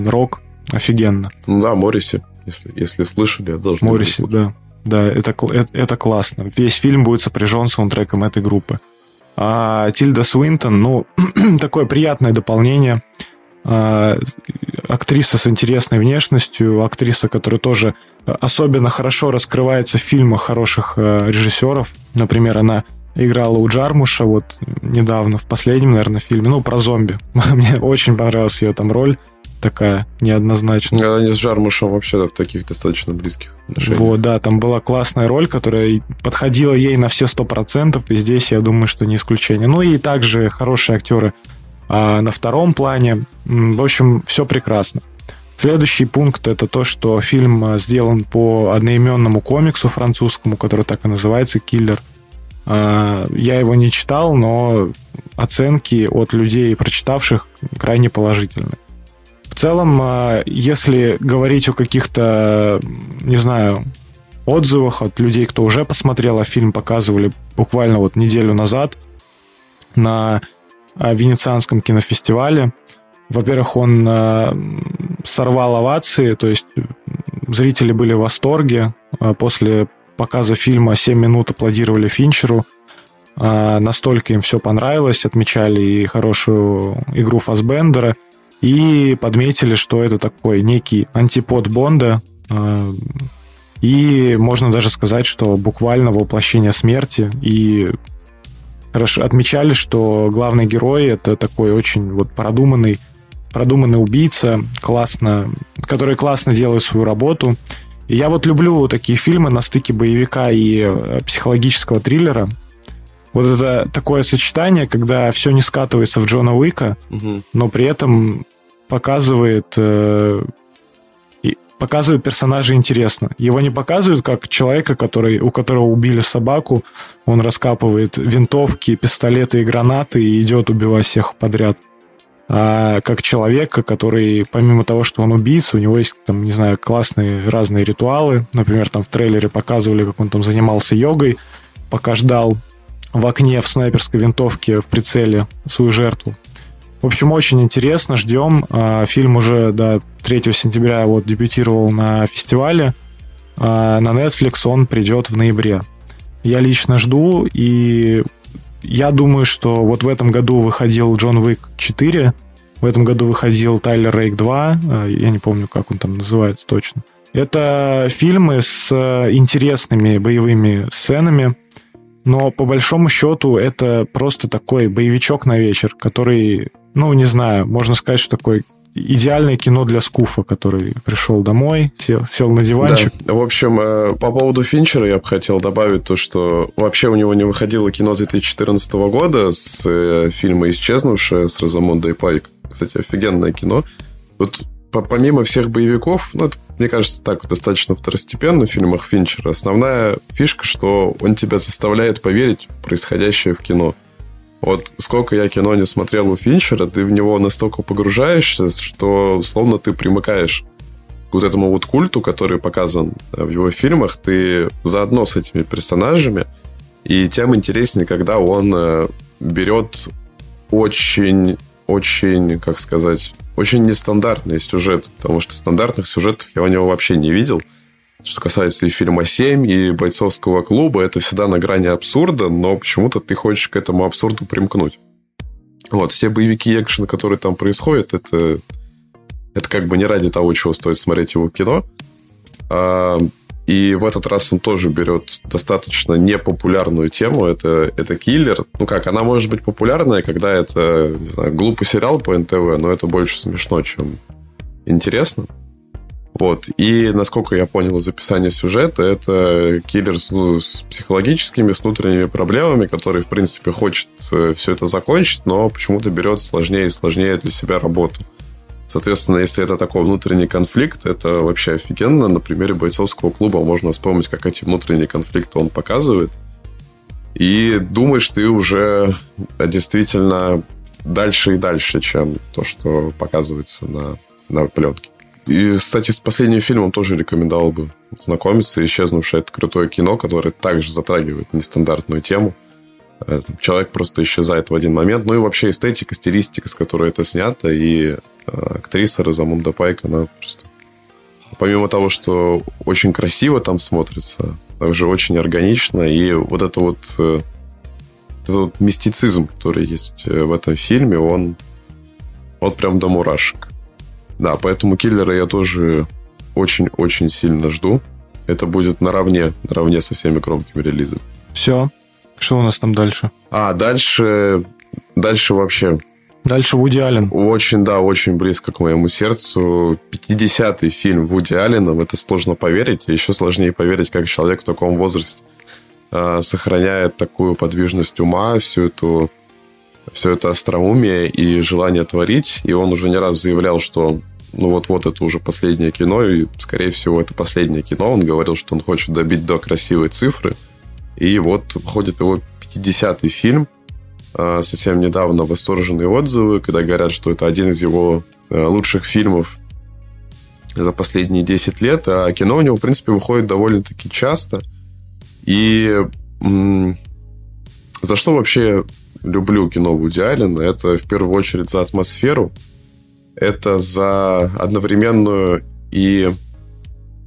рок, офигенно. Ну да, Морриси, если, если слышали, я должен Морриси, да. Да, это, это, это классно. Весь фильм будет сопряжен саундтреком этой группы. А Тильда Свинтон, ну, [clears throat] такое приятное дополнение. А, актриса с интересной внешностью, актриса, которая тоже особенно хорошо раскрывается в фильмах хороших э, режиссеров. Например, она играла у Джармуша вот недавно, в последнем, наверное, фильме, ну, про зомби. [laughs] Мне очень понравилась ее там роль такая неоднозначная. Они с Джармушем вообще в таких достаточно близких отношениях. Вот, да, там была классная роль, которая подходила ей на все сто процентов, и здесь, я думаю, что не исключение. Ну и также хорошие актеры а на втором плане. В общем, все прекрасно. Следующий пункт это то, что фильм а, сделан по одноименному комиксу французскому, который так и называется «Киллер». А, я его не читал, но оценки от людей, прочитавших, крайне положительные. В целом, а, если говорить о каких-то, не знаю, отзывах от людей, кто уже посмотрел, а фильм показывали буквально вот неделю назад на а, Венецианском кинофестивале. Во-первых, он сорвал овации, то есть зрители были в восторге. После показа фильма 7 минут аплодировали Финчеру. А, настолько им все понравилось, отмечали и хорошую игру Фасбендера, и подметили, что это такой некий антипод Бонда, а, и можно даже сказать, что буквально воплощение смерти, и хорошо отмечали, что главный герой это такой очень вот продуманный, продуманный убийца, классно, который классно делает свою работу, и я вот люблю такие фильмы на стыке боевика и э, психологического триллера. Вот это такое сочетание, когда все не скатывается в Джона Уика, угу. но при этом показывает э, показывает персонажа интересно. Его не показывают как человека, который, у которого убили собаку, он раскапывает винтовки, пистолеты и гранаты и идет убивать всех подряд. А как человека, который, помимо того, что он убийца, у него есть, там, не знаю, классные разные ритуалы. Например, там в трейлере показывали, как он там занимался йогой, пока ждал в окне в снайперской винтовке в прицеле свою жертву. В общем, очень интересно, ждем. А, фильм уже до 3 сентября вот дебютировал на фестивале. А, на Netflix он придет в ноябре. Я лично жду, и я думаю, что вот в этом году выходил Джон Уик 4, в этом году выходил Тайлер Рейк 2, а, я не помню, как он там называется точно. Это фильмы с интересными боевыми сценами, но по большому счету это просто такой боевичок на вечер, который ну, не знаю, можно сказать, что такое идеальное кино для скуфа, который пришел домой, сел, сел на диванчик. Да. В общем, э, по поводу Финчера я бы хотел добавить то, что вообще у него не выходило кино 2014 года с э, фильма «Исчезнувшая» с Розамондой Пайк. Кстати, офигенное кино. Вот помимо всех боевиков, ну, это, мне кажется, так достаточно второстепенно в фильмах Финчера. Основная фишка, что он тебя заставляет поверить в происходящее в кино. Вот сколько я кино не смотрел у Финчера, ты в него настолько погружаешься, что словно ты примыкаешь к вот этому вот культу, который показан э, в его фильмах, ты заодно с этими персонажами, и тем интереснее, когда он э, берет очень, очень, как сказать, очень нестандартный сюжет, потому что стандартных сюжетов я у него вообще не видел – что касается и фильма «Семь», и «Бойцовского клуба», это всегда на грани абсурда, но почему-то ты хочешь к этому абсурду примкнуть. Вот, все боевики экшен, которые там происходят, это, это как бы не ради того, чего стоит смотреть его кино. А, и в этот раз он тоже берет достаточно непопулярную тему. Это, это киллер. Ну как, она может быть популярная, когда это, не знаю, глупый сериал по НТВ, но это больше смешно, чем интересно. Вот. И, насколько я понял из описания сюжета, это киллер с, ну, с психологическими, с внутренними проблемами, который, в принципе, хочет э, все это закончить, но почему-то берет сложнее и сложнее для себя работу. Соответственно, если это такой внутренний конфликт, это вообще офигенно. На примере бойцовского клуба можно вспомнить, как эти внутренние конфликты он показывает. И думаешь ты уже действительно дальше и дальше, чем то, что показывается на, на пленке. И, кстати, с последним фильмом тоже рекомендовал бы знакомиться. «Исчезнувшее» — это крутое кино, которое также затрагивает нестандартную тему. Э, человек просто исчезает в один момент. Ну и вообще эстетика, стилистика, с которой это снято, и э, актриса Розамунда Пайк, она просто... Помимо того, что очень красиво там смотрится, также очень органично, и вот это вот, э, этот вот мистицизм, который есть в этом фильме, он вот прям до мурашек. Да, поэтому киллера я тоже очень-очень сильно жду. Это будет наравне, наравне со всеми громкими релизами. Все. Что у нас там дальше? А, дальше... Дальше вообще... Дальше Вуди Аллен. Очень, да, очень близко к моему сердцу. 50-й фильм Вуди Аллена. В это сложно поверить. еще сложнее поверить, как человек в таком возрасте э, сохраняет такую подвижность ума, всю эту все это остроумие и желание творить. И он уже не раз заявлял, что ну вот-вот это уже последнее кино, и, скорее всего, это последнее кино. Он говорил, что он хочет добить до красивой цифры. И вот входит его 50-й фильм. А, совсем недавно восторженные отзывы, когда говорят, что это один из его э, лучших фильмов за последние 10 лет. А кино у него, в принципе, выходит довольно-таки часто. И за что вообще люблю кино Вуди Аллена, это в первую очередь за атмосферу, это за одновременную и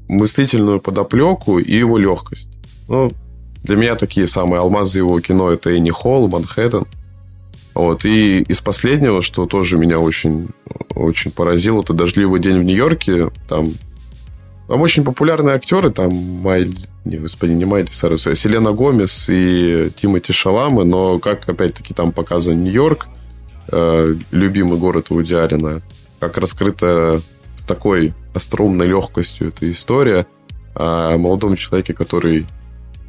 мыслительную подоплеку и его легкость. Ну, для меня такие самые алмазы его кино это Энни Холл, Манхэттен. Вот. И из последнего, что тоже меня очень, очень поразило, это «Дождливый день в Нью-Йорке». Там, там очень популярные актеры, там Майль, не, господи, не Майли Сайрус, а Селена Гомес и Тимоти Шаламы, но как, опять-таки, там показан Нью-Йорк, э, любимый город Вуди Алина, как раскрыта с такой остроумной легкостью эта история о молодом человеке, который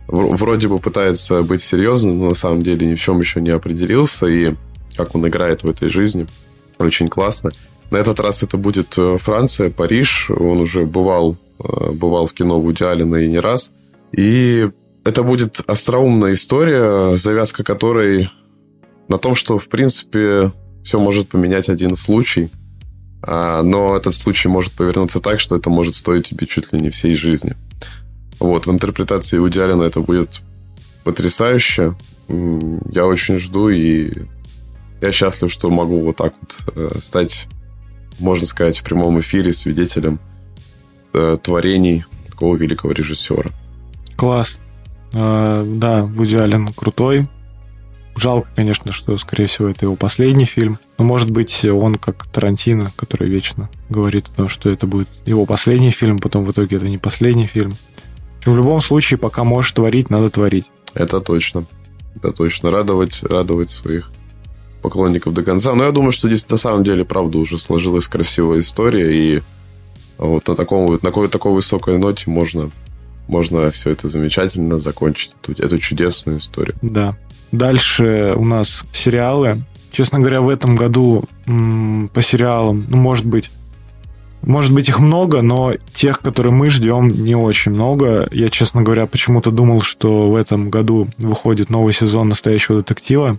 вроде бы пытается быть серьезным, но на самом деле ни в чем еще не определился, и как он играет в этой жизни, очень классно. На этот раз это будет э, Франция, Париж. Он уже бывал, э, бывал в кино Вуди Аллена и не раз. И это будет остроумная история, завязка которой на том, что, в принципе, все может поменять один случай. А, но этот случай может повернуться так, что это может стоить тебе чуть ли не всей жизни. Вот, в интерпретации Вуди Аллена это будет потрясающе. Я очень жду, и я счастлив, что могу вот так вот э, стать, можно сказать, в прямом эфире свидетелем э, творений такого великого режиссера. Класс. А, да, Вуди Аллен крутой. Жалко, конечно, что, скорее всего, это его последний фильм. Но, может быть, он как Тарантино, который вечно говорит о том, что это будет его последний фильм, потом в итоге это не последний фильм. В любом случае, пока можешь творить, надо творить. Это точно. Это точно. Радовать, радовать своих поклонников до конца. Но я думаю, что здесь на самом деле, правда, уже сложилась красивая история, и вот на, таком, на такой, такой высокой ноте можно, можно все это замечательно закончить, эту, эту чудесную историю. Да. Дальше у нас сериалы. Честно говоря, в этом году м- по сериалам, ну, может быть, может быть, их много, но тех, которые мы ждем, не очень много. Я, честно говоря, почему-то думал, что в этом году выходит новый сезон настоящего детектива,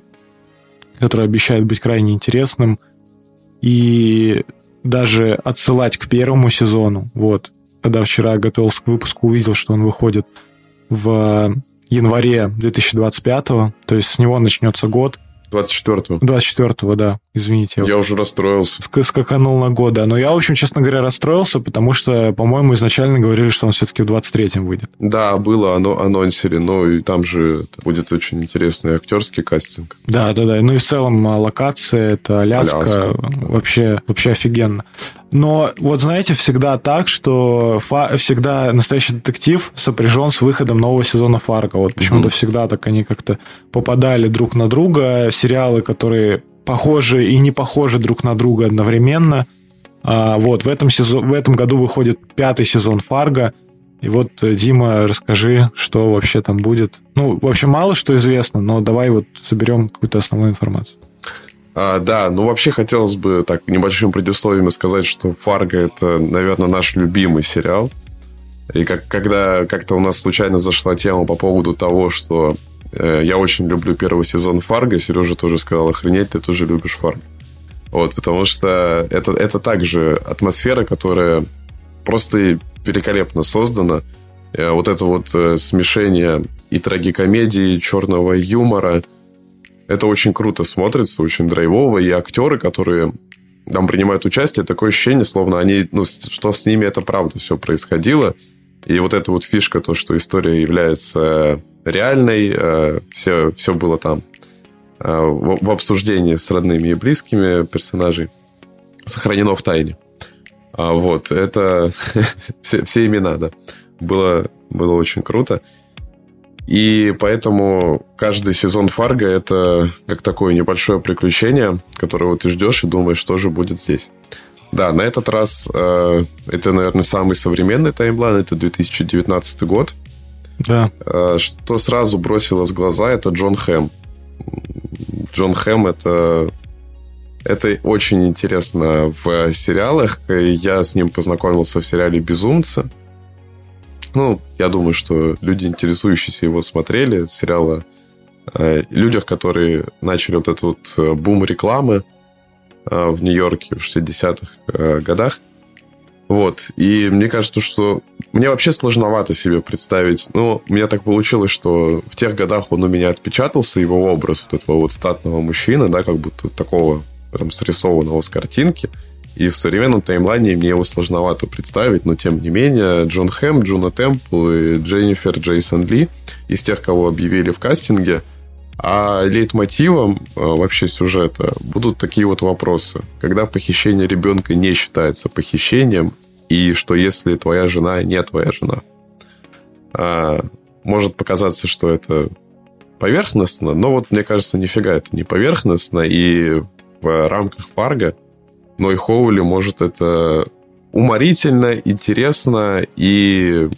который обещает быть крайне интересным. И даже отсылать к первому сезону. Вот. Когда вчера готовился к выпуску, увидел, что он выходит в январе 2025, то есть с него начнется год. 24-го. 24-го, да. Извините. Я уже расстроился. Скаканул на год, да. Но я, в общем, честно говоря, расстроился, потому что, по-моему, изначально говорили, что он все-таки в 23-м выйдет. Да, было оно анонсере, но и там же будет очень интересный актерский кастинг. Да, да, да. Ну и в целом а, локация, это Аляска, Аляска. вообще, вообще офигенно. Но вот знаете, всегда так, что фа- всегда настоящий детектив сопряжен с выходом нового сезона Фарго. Вот почему-то mm-hmm. всегда так они как-то попадали друг на друга. Сериалы, которые похожи и не похожи друг на друга одновременно. А, вот в этом, сезон, в этом году выходит пятый сезон Фарго. И вот, э, Дима, расскажи, что вообще там будет. Ну, в общем, мало что известно, но давай вот соберем какую-то основную информацию. А, да, ну вообще хотелось бы так небольшим предисловием сказать, что «Фарго» — это, наверное, наш любимый сериал. И как, когда как-то у нас случайно зашла тема по поводу того, что э, я очень люблю первый сезон «Фарго», Сережа тоже сказал, охренеть, ты тоже любишь «Фарго». Вот, потому что это, это также атмосфера, которая просто великолепно создана. Э, вот это вот э, смешение и трагикомедии, и черного юмора – это очень круто смотрится, очень драйвово. И актеры, которые там принимают участие, такое ощущение, словно они, ну, что с ними это правда все происходило. И вот эта вот фишка, то, что история является реальной, э, все, все было там э, в обсуждении с родными и близкими персонажей, сохранено в тайне. А вот, это [laughs] все, все имена, да. Было, было очень круто. И поэтому каждый сезон Фарго это как такое небольшое приключение, которое ты ждешь и думаешь, что же будет здесь. Да, на этот раз э, это, наверное, самый современный таймлайн, это 2019 год. Да. Э, что сразу бросилось в глаза, это Джон Хэм. Джон Хэм это это очень интересно в сериалах. Я с ним познакомился в сериале «Безумцы». Ну, я думаю, что люди, интересующиеся его, смотрели. Сериала э, людях, которые начали вот этот вот э, бум рекламы э, в Нью-Йорке в 60-х э, годах. Вот. И мне кажется, что мне вообще сложновато себе представить. Ну, у меня так получилось, что в тех годах он у меня отпечатался, его образ вот этого вот статного мужчины, да, как будто такого прям срисованного с картинки. И в современном таймлайне мне его сложновато представить, но тем не менее Джон Хэм, Джуна Темпл и Дженнифер Джейсон Ли из тех, кого объявили в кастинге, а лейтмотивом э, вообще сюжета будут такие вот вопросы. Когда похищение ребенка не считается похищением, и что если твоя жена не твоя жена. А, может показаться, что это поверхностно, но вот мне кажется, нифига это не поверхностно, и в рамках Фарго но и Хоули может это уморительно, интересно и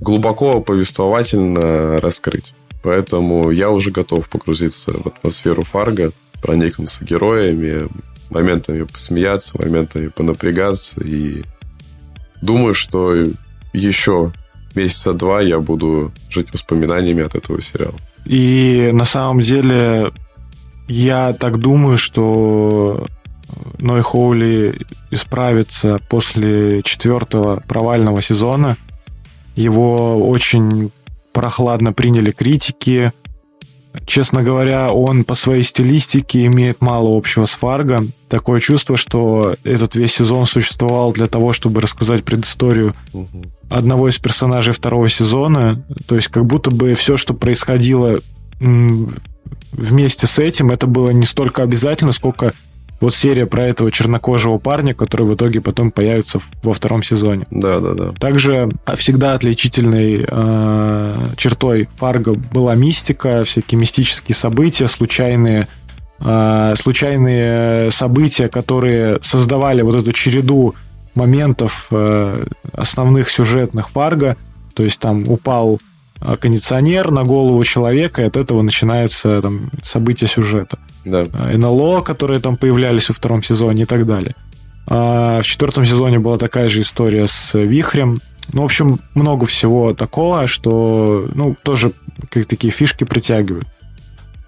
глубоко повествовательно раскрыть. Поэтому я уже готов погрузиться в атмосферу Фарго, проникнуться героями, моментами посмеяться, моментами понапрягаться. И думаю, что еще месяца два я буду жить воспоминаниями от этого сериала. И на самом деле я так думаю, что Ной Хоули исправится после четвертого провального сезона. Его очень прохладно приняли критики. Честно говоря, он по своей стилистике имеет мало общего с Фарго. Такое чувство, что этот весь сезон существовал для того, чтобы рассказать предысторию угу. одного из персонажей второго сезона. То есть как будто бы все, что происходило вместе с этим, это было не столько обязательно, сколько вот серия про этого чернокожего парня, который в итоге потом появится во втором сезоне. Да, да, да. Также всегда отличительной э, чертой Фарго была мистика, всякие мистические события, случайные э, случайные события, которые создавали вот эту череду моментов э, основных сюжетных Фарго. То есть там упал кондиционер на голову человека, и от этого начинается там, событие сюжета да. Э, НЛО, которые там появлялись во втором сезоне и так далее. А в четвертом сезоне была такая же история с Вихрем. Ну, в общем, много всего такого, что, ну, тоже как такие фишки притягивают.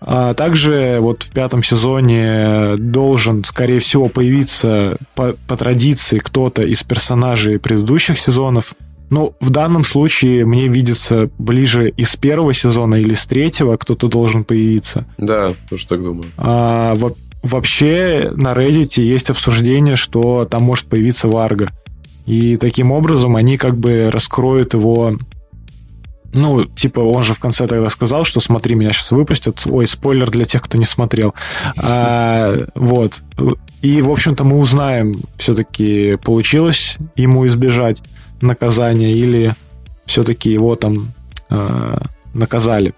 А также вот в пятом сезоне должен, скорее всего, появиться по, по традиции кто-то из персонажей предыдущих сезонов – ну, в данном случае мне видится ближе из первого сезона или с третьего кто-то должен появиться. Да, тоже так думаю. А, во- вообще на Reddit есть обсуждение, что там может появиться Варга. И таким образом они как бы раскроют его... Ну, типа, он же в конце тогда сказал, что смотри, меня сейчас выпустят. Ой, спойлер для тех, кто не смотрел. А, вот. И, в общем-то, мы узнаем, все-таки получилось ему избежать наказание, или все-таки его там э, наказали.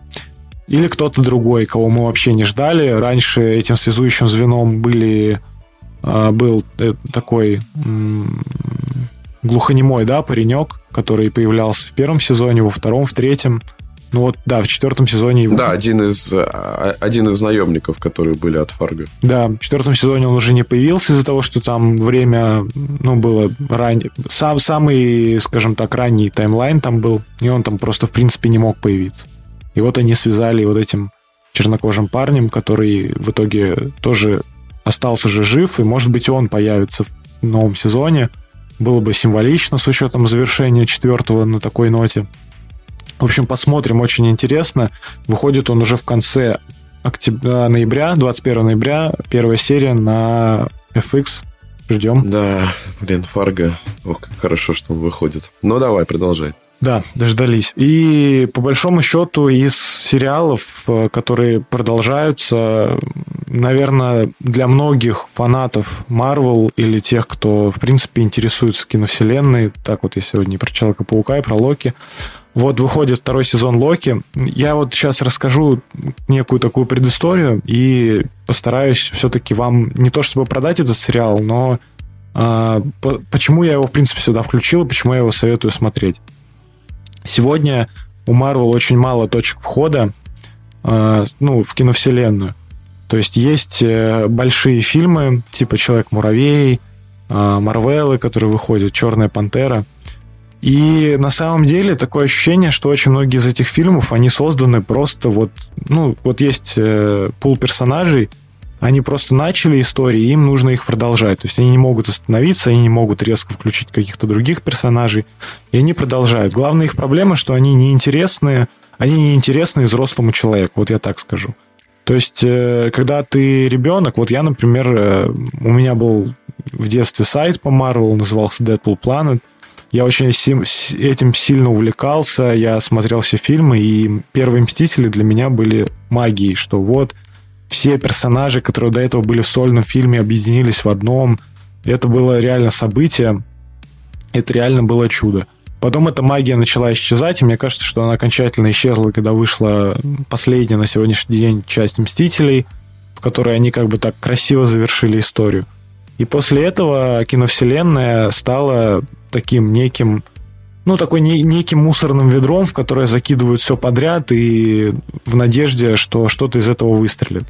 Или кто-то другой, кого мы вообще не ждали. Раньше этим связующим звеном были, э, был э, такой э, глухонемой, да, паренек, который появлялся в первом сезоне, во втором, в третьем. Ну вот, да, в четвертом сезоне его... Да, один из, а, один из наемников, которые были от Фарго. Да, в четвертом сезоне он уже не появился из-за того, что там время, ну, было ранее... Сам, самый, скажем так, ранний таймлайн там был, и он там просто, в принципе, не мог появиться. И вот они связали вот этим чернокожим парнем, который в итоге тоже остался же жив, и, может быть, он появится в новом сезоне. Было бы символично с учетом завершения четвертого на такой ноте. В общем, посмотрим, очень интересно. Выходит он уже в конце октября, ноября, 21 ноября, первая серия на FX. Ждем. Да, блин, Фарго. Ох, как хорошо, что он выходит. Ну, давай, продолжай. Да, дождались. И по большому счету из сериалов, э, которые продолжаются, наверное, для многих фанатов Marvel или тех, кто, в принципе, интересуется киновселенной, так вот я сегодня и про Человека-паука, и про Локи, вот выходит второй сезон Локи. Я вот сейчас расскажу некую такую предысторию и постараюсь все-таки вам не то чтобы продать этот сериал, но а, по, почему я его, в принципе, сюда включил и почему я его советую смотреть. Сегодня у Marvel очень мало точек входа а, ну, в киновселенную. То есть есть э, большие фильмы, типа Человек-муравей, а, Марвелы, которые выходят, Черная пантера – и на самом деле такое ощущение, что очень многие из этих фильмов, они созданы просто вот, ну, вот есть э, пул персонажей, они просто начали истории, им нужно их продолжать. То есть они не могут остановиться, они не могут резко включить каких-то других персонажей, и они продолжают. Главная их проблема, что они неинтересны, они неинтересны взрослому человеку, вот я так скажу. То есть, э, когда ты ребенок, вот я, например, э, у меня был в детстве сайт по Marvel, назывался Deadpool Planet, я очень этим сильно увлекался, я смотрел все фильмы, и первые «Мстители» для меня были магией, что вот все персонажи, которые до этого были в сольном фильме, объединились в одном. Это было реально событие, это реально было чудо. Потом эта магия начала исчезать, и мне кажется, что она окончательно исчезла, когда вышла последняя на сегодняшний день часть «Мстителей», в которой они как бы так красиво завершили историю. И после этого киновселенная стала таким неким, ну, такой не, неким мусорным ведром, в которое закидывают все подряд и в надежде, что что-то из этого выстрелит.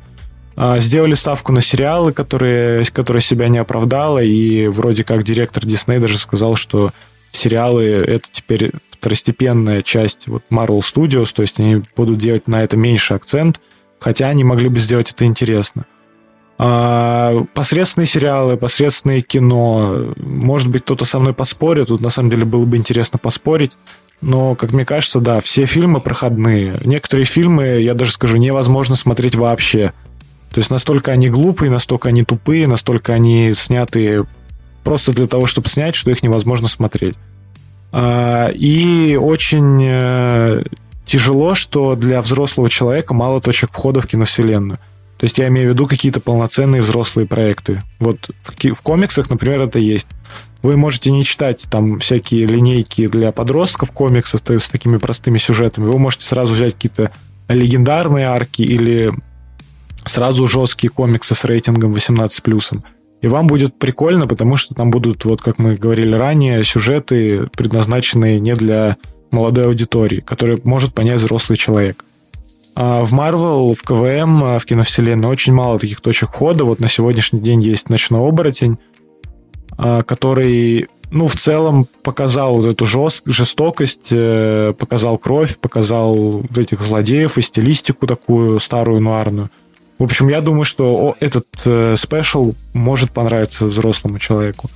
А, сделали ставку на сериалы, которые, которые себя не оправдала, и вроде как директор Дисней даже сказал, что сериалы — это теперь второстепенная часть вот Marvel Studios, то есть они будут делать на это меньше акцент, хотя они могли бы сделать это интересно. А, посредственные сериалы, посредственное кино. Может быть, кто-то со мной поспорит. Тут на самом деле было бы интересно поспорить. Но, как мне кажется, да, все фильмы проходные. Некоторые фильмы, я даже скажу, невозможно смотреть вообще. То есть настолько они глупые, настолько они тупые, настолько они сняты просто для того, чтобы снять, что их невозможно смотреть. А, и очень э, тяжело, что для взрослого человека мало точек входа в киновселенную. То есть я имею в виду какие-то полноценные взрослые проекты. Вот в, комиксах, например, это есть. Вы можете не читать там всякие линейки для подростков комиксов с такими простыми сюжетами. Вы можете сразу взять какие-то легендарные арки или сразу жесткие комиксы с рейтингом 18+. И вам будет прикольно, потому что там будут, вот как мы говорили ранее, сюжеты, предназначенные не для молодой аудитории, которую может понять взрослый человек. А в Marvel, в КВМ, а, в киновселенной очень мало таких точек входа. Вот на сегодняшний день есть «Ночной оборотень», а, который, ну, в целом показал вот эту жест, жестокость, э, показал кровь, показал этих злодеев и стилистику такую старую нуарную. В общем, я думаю, что этот э, спешл может понравиться взрослому человеку.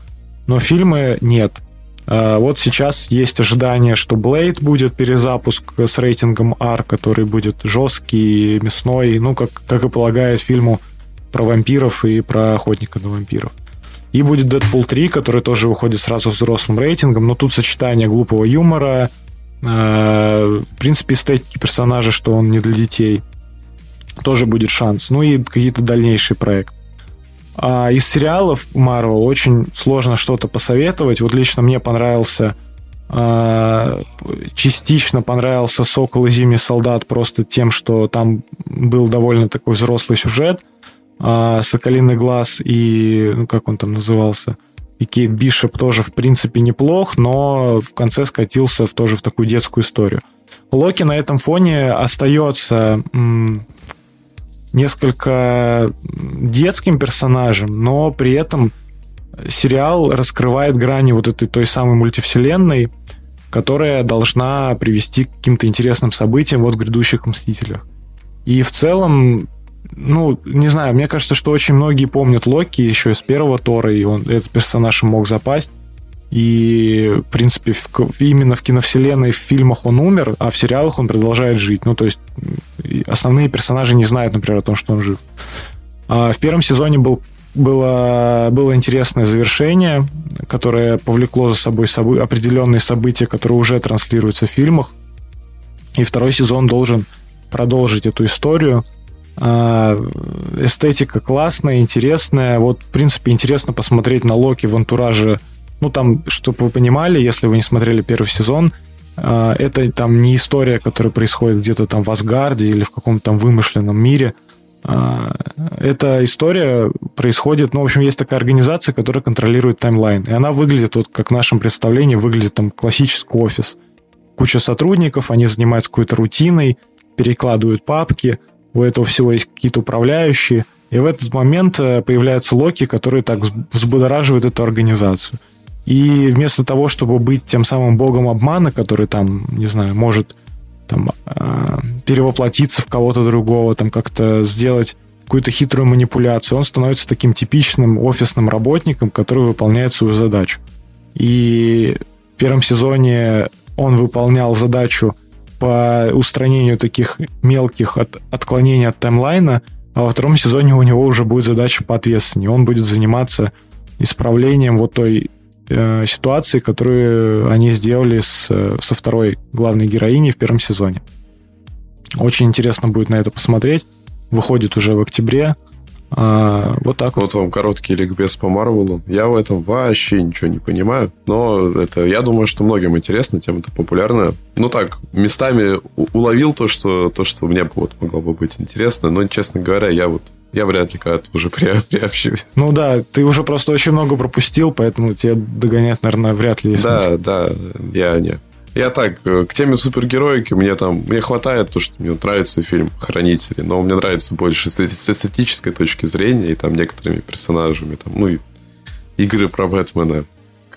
Но фильмы нет. А, вот сейчас есть ожидание, что Blade будет перезапуск с рейтингом R, который будет жесткий, мясной, ну, как, как и полагает фильму про вампиров и про охотника на вампиров. И будет Deadpool 3, который тоже выходит сразу с взрослым рейтингом, но тут сочетание глупого юмора, а, в принципе, эстетики персонажа, что он не для детей, тоже будет шанс. Ну и какие-то дальнейшие проекты. А из сериалов Marvel очень сложно что-то посоветовать. Вот лично мне понравился а, частично понравился «Сокол и зимний солдат» просто тем, что там был довольно такой взрослый сюжет. А, «Соколиный глаз» и, ну, как он там назывался, и Кейт Бишоп тоже, в принципе, неплох, но в конце скатился в, тоже в такую детскую историю. Локи на этом фоне остается несколько детским персонажем, но при этом сериал раскрывает грани вот этой той самой мультивселенной, которая должна привести к каким-то интересным событиям вот в грядущих «Мстителях». И в целом, ну, не знаю, мне кажется, что очень многие помнят Локи еще из первого Тора, и он, этот персонаж мог запасть. И, в принципе, в, именно в киновселенной, в фильмах он умер, а в сериалах он продолжает жить. Ну, то есть основные персонажи не знают, например, о том, что он жив. А в первом сезоне был, было, было интересное завершение, которое повлекло за собой собой определенные события, которые уже транслируются в фильмах. И второй сезон должен продолжить эту историю. А, эстетика классная, интересная. Вот, в принципе, интересно посмотреть на Локи в антураже ну, там, чтобы вы понимали, если вы не смотрели первый сезон, а, это там не история, которая происходит где-то там в Асгарде или в каком-то там вымышленном мире. А, эта история происходит, ну, в общем, есть такая организация, которая контролирует таймлайн. И она выглядит, вот как в нашем представлении, выглядит там классический офис. Куча сотрудников, они занимаются какой-то рутиной, перекладывают папки, у этого всего есть какие-то управляющие. И в этот момент э, появляются Локи, которые так взбудораживают эту организацию. И вместо того, чтобы быть тем самым богом обмана, который там, не знаю, может там, э, перевоплотиться в кого-то другого, там как-то сделать какую-то хитрую манипуляцию, он становится таким типичным офисным работником, который выполняет свою задачу. И в первом сезоне он выполнял задачу по устранению таких мелких от, отклонений от таймлайна, а во втором сезоне у него уже будет задача поответственнее. Он будет заниматься исправлением вот той э, ситуации, которые они сделали с, со второй главной героиней в первом сезоне. Очень интересно будет на это посмотреть. Выходит уже в октябре. А, вот так вот. Вот вам короткий ликбез по Марвелу. Я в этом вообще ничего не понимаю. Но это, я думаю, что многим интересно, тема это популярная. Ну так, местами уловил то, что, то, что мне вот могло бы быть интересно. Но, честно говоря, я вот я вряд ли когда-то уже при, [laughs] приобщусь. Ну да, ты уже просто очень много пропустил, поэтому тебе догонять, наверное, вряд ли есть Да, смысл. да, я не. Я так, э, к теме супергероики мне там, мне хватает то, что мне нравится фильм «Хранители», но мне нравится больше с эстетической точки зрения и там некоторыми персонажами, там, ну, и игры про Бэтмена,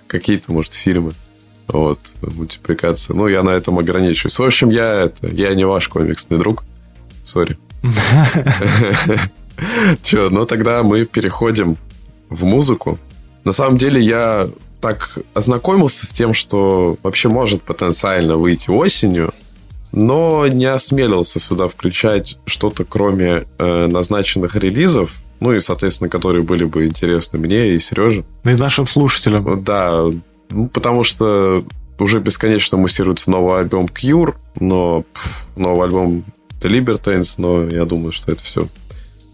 какие-то, может, фильмы. Вот, мультипликация. Ну, я на этом ограничусь. В общем, я это, я не ваш комиксный друг. Сори. [laughs] Че, ну тогда мы переходим в музыку. На самом деле я так ознакомился с тем, что вообще может потенциально выйти осенью, но не осмелился сюда включать что-то кроме э, назначенных релизов, ну и, соответственно, которые были бы интересны мне и Сереже. И нашим слушателям. Да, ну, потому что уже бесконечно муссируется новый альбом Cure, но пф, новый альбом The Libertines, но я думаю, что это все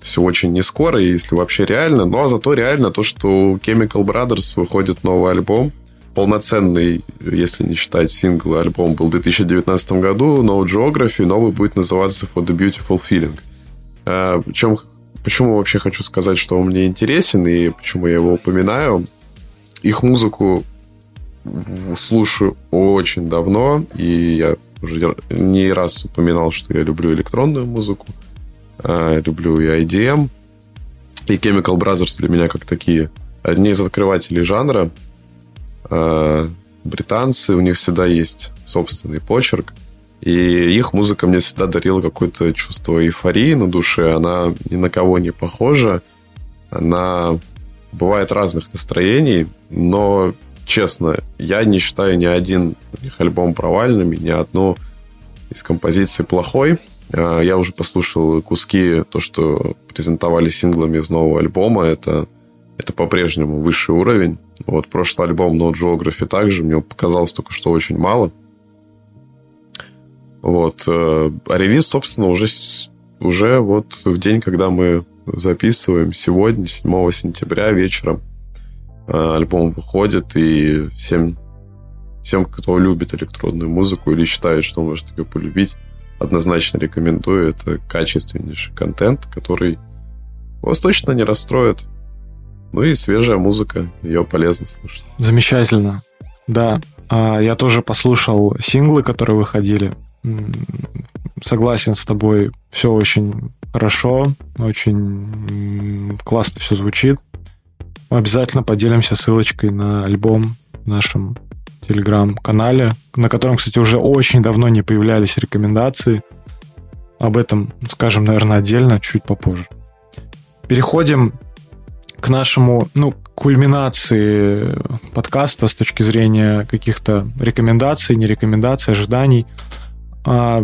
все очень не скоро, если вообще реально. Но зато реально то, что у Chemical Brothers выходит новый альбом. Полноценный, если не считать сингл, альбом был в 2019 году. No Geography. Новый будет называться For the Beautiful Feeling. А, причем, почему вообще хочу сказать, что он мне интересен и почему я его упоминаю. Их музыку слушаю очень давно, и я уже не раз упоминал, что я люблю электронную музыку. А, люблю и IDM, и Chemical Brothers для меня как такие одни из открывателей жанра. А, британцы, у них всегда есть собственный почерк, и их музыка мне всегда дарила какое-то чувство эйфории на душе. Она ни на кого не похожа. Она бывает разных настроений, но, честно, я не считаю ни один их альбом провальным, ни одну из композиций плохой. А, я уже послушал куски, то, что презентовали синглами из нового альбома. Это, это по-прежнему высший уровень. Вот прошлый альбом No Geography также. Мне показалось только, что очень мало. Вот. Э, а релиз, собственно, уже, уже вот в день, когда мы записываем, сегодня, 7 сентября вечером, э, альбом выходит, и всем, всем, кто любит электронную музыку или считает, что может ее полюбить, однозначно рекомендую. Это качественнейший контент, который вас точно не расстроит. Ну и свежая музыка, ее полезно слушать. Замечательно. Да, а, я тоже послушал синглы, которые выходили. Согласен с тобой, все очень хорошо, очень классно все звучит. Обязательно поделимся ссылочкой на альбом в нашем телеграм-канале, на котором, кстати, уже очень давно не появлялись рекомендации. Об этом скажем, наверное, отдельно, чуть попозже. Переходим к нашему, ну, кульминации подкаста с точки зрения каких-то рекомендаций, не рекомендаций, ожиданий. А,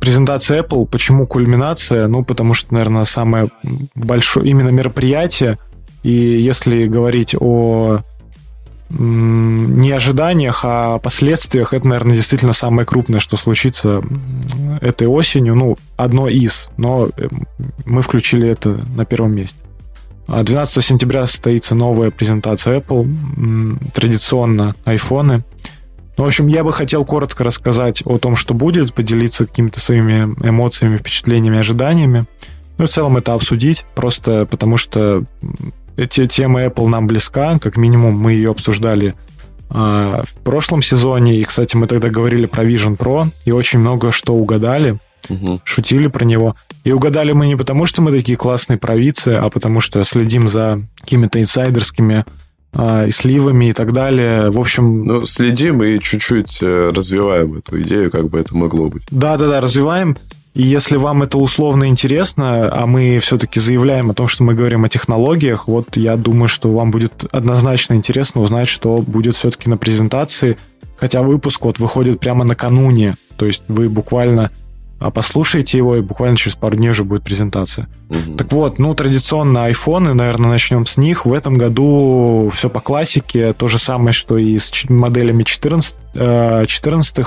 презентация Apple. Почему кульминация? Ну, потому что, наверное, самое большое именно мероприятие. И если говорить о не ожиданиях, а последствиях, это, наверное, действительно самое крупное, что случится этой осенью. Ну, одно из, но э, мы включили это на первом месте. 12 а сентября состоится новая презентация Apple. Традиционно айфоны. Ну, в общем, я бы хотел коротко рассказать о том, что будет, поделиться какими-то своими эмоциями, впечатлениями, ожиданиями. Ну, в целом это обсудить, просто потому что тема Apple нам близка, как минимум мы ее обсуждали э, в прошлом сезоне, и, кстати, мы тогда говорили про Vision Pro, и очень много что угадали, угу. шутили про него. И угадали мы не потому, что мы такие классные провидцы, а потому что следим за какими-то инсайдерскими э, и сливами и так далее. В общем... Ну, следим и чуть-чуть э, развиваем эту идею, как бы это могло быть. Да-да-да, развиваем. И если вам это условно интересно, а мы все-таки заявляем о том, что мы говорим о технологиях, вот я думаю, что вам будет однозначно интересно узнать, что будет все-таки на презентации. Хотя выпуск вот выходит прямо накануне. То есть вы буквально а, послушаете его, и буквально через пару дней уже будет презентация. Угу. Так вот, ну, традиционно айфоны, наверное, начнем с них. В этом году все по классике. То же самое, что и с моделями 14, 14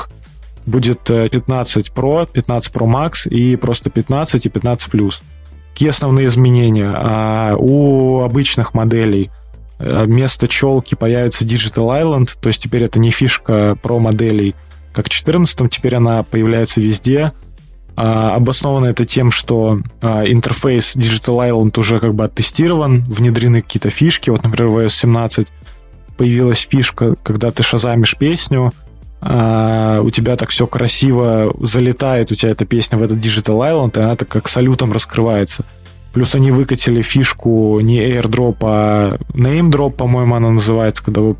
будет 15 Pro, 15 Pro Max и просто 15 и 15 Plus. Какие основные изменения? А у обычных моделей э, вместо челки появится Digital Island, то есть теперь это не фишка Pro моделей, как в 14 теперь она появляется везде. А, обосновано это тем, что а, интерфейс Digital Island уже как бы оттестирован, внедрены какие-то фишки. Вот, например, в iOS 17 появилась фишка, когда ты шазамишь песню, а, у тебя так все красиво залетает, у тебя эта песня в этот Digital Island, и она так как салютом раскрывается. Плюс они выкатили фишку не airdrop, а name drop, по-моему, она называется, когда вы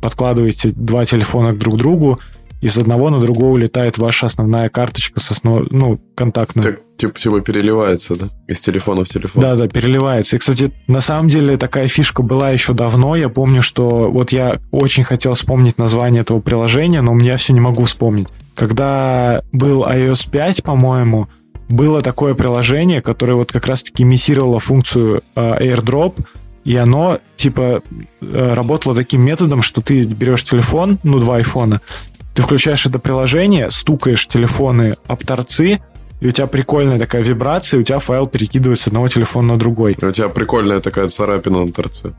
подкладываете два телефона друг к другу, из одного на другого улетает ваша основная карточка с основ... ну, контактная. Так, типа, типа переливается, да? Из телефона в телефон. Да, да, переливается. И, кстати, на самом деле такая фишка была еще давно. Я помню, что вот я очень хотел вспомнить название этого приложения, но у меня все не могу вспомнить. Когда был iOS 5, по-моему, было такое приложение, которое вот как раз-таки имитировало функцию э, AirDrop, и оно, типа, э, работало таким методом, что ты берешь телефон, ну, два айфона, ты включаешь это приложение, стукаешь телефоны об торцы, и у тебя прикольная такая вибрация, и у тебя файл перекидывается с одного телефона на другой. И у тебя прикольная такая царапина на торце.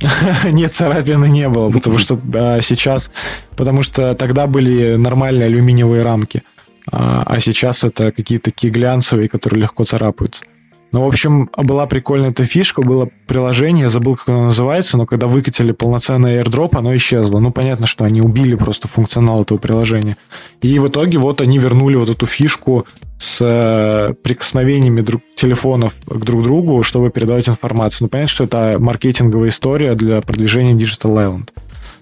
[laughs] Нет, царапины не было, потому что а, сейчас, потому что тогда были нормальные алюминиевые рамки, а, а сейчас это какие-то такие глянцевые, которые легко царапаются. Ну, в общем, была прикольная эта фишка, было приложение, я забыл, как оно называется, но когда выкатили полноценный airdrop, оно исчезло. Ну, понятно, что они убили просто функционал этого приложения. И в итоге вот они вернули вот эту фишку с э, прикосновениями друг, телефонов к друг другу, чтобы передавать информацию. Ну, понятно, что это маркетинговая история для продвижения Digital Island.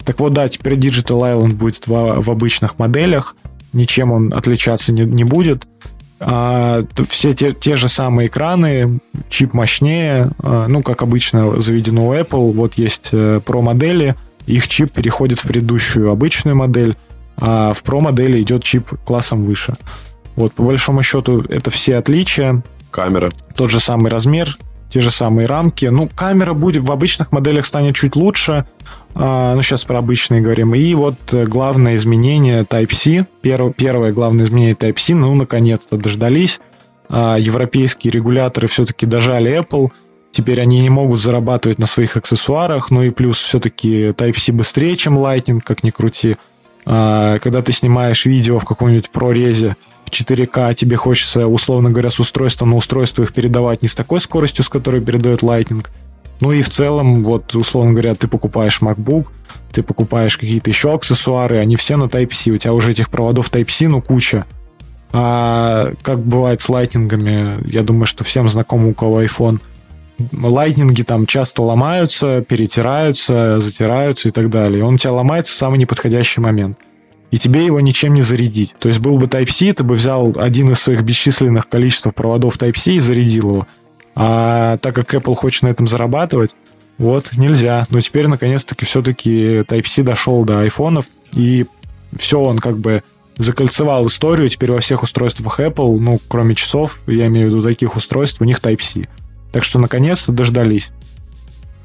Так вот, да, теперь Digital Island будет в, в обычных моделях, ничем он отличаться не, не будет а, все те, те же самые экраны, чип мощнее, а, ну, как обычно заведено у Apple, вот есть э, Pro модели, их чип переходит в предыдущую обычную модель, а в Pro модели идет чип классом выше. Вот, по большому счету, это все отличия. Камера. Тот же самый размер, те же самые рамки. Ну, камера будет в обычных моделях станет чуть лучше, а, ну, сейчас про обычные говорим. И вот э, главное изменение Type-C, перв, первое главное изменение Type-C, ну, наконец-то дождались. А, европейские регуляторы все-таки дожали Apple, теперь они не могут зарабатывать на своих аксессуарах, ну и плюс все-таки Type-C быстрее, чем Lightning, как ни крути. А, когда ты снимаешь видео в каком-нибудь прорезе 4К, тебе хочется, условно говоря, с устройства на устройство их передавать не с такой скоростью, с которой передает Lightning, ну и в целом, вот, условно говоря, ты покупаешь MacBook, ты покупаешь какие-то еще аксессуары, они все на Type-C, у тебя уже этих проводов Type-C, ну, куча. А как бывает с лайтнингами, я думаю, что всем знакомо, у кого iPhone. Лайтнинги там часто ломаются, перетираются, затираются и так далее. Он у тебя ломается в самый неподходящий момент. И тебе его ничем не зарядить. То есть был бы Type-C, ты бы взял один из своих бесчисленных количеств проводов Type-C и зарядил его. А так как Apple хочет на этом зарабатывать, вот, нельзя. Но теперь, наконец-таки, все-таки Type-C дошел до айфонов, и все, он как бы закольцевал историю. Теперь во всех устройствах Apple, ну, кроме часов, я имею в виду таких устройств, у них Type-C. Так что, наконец-то, дождались.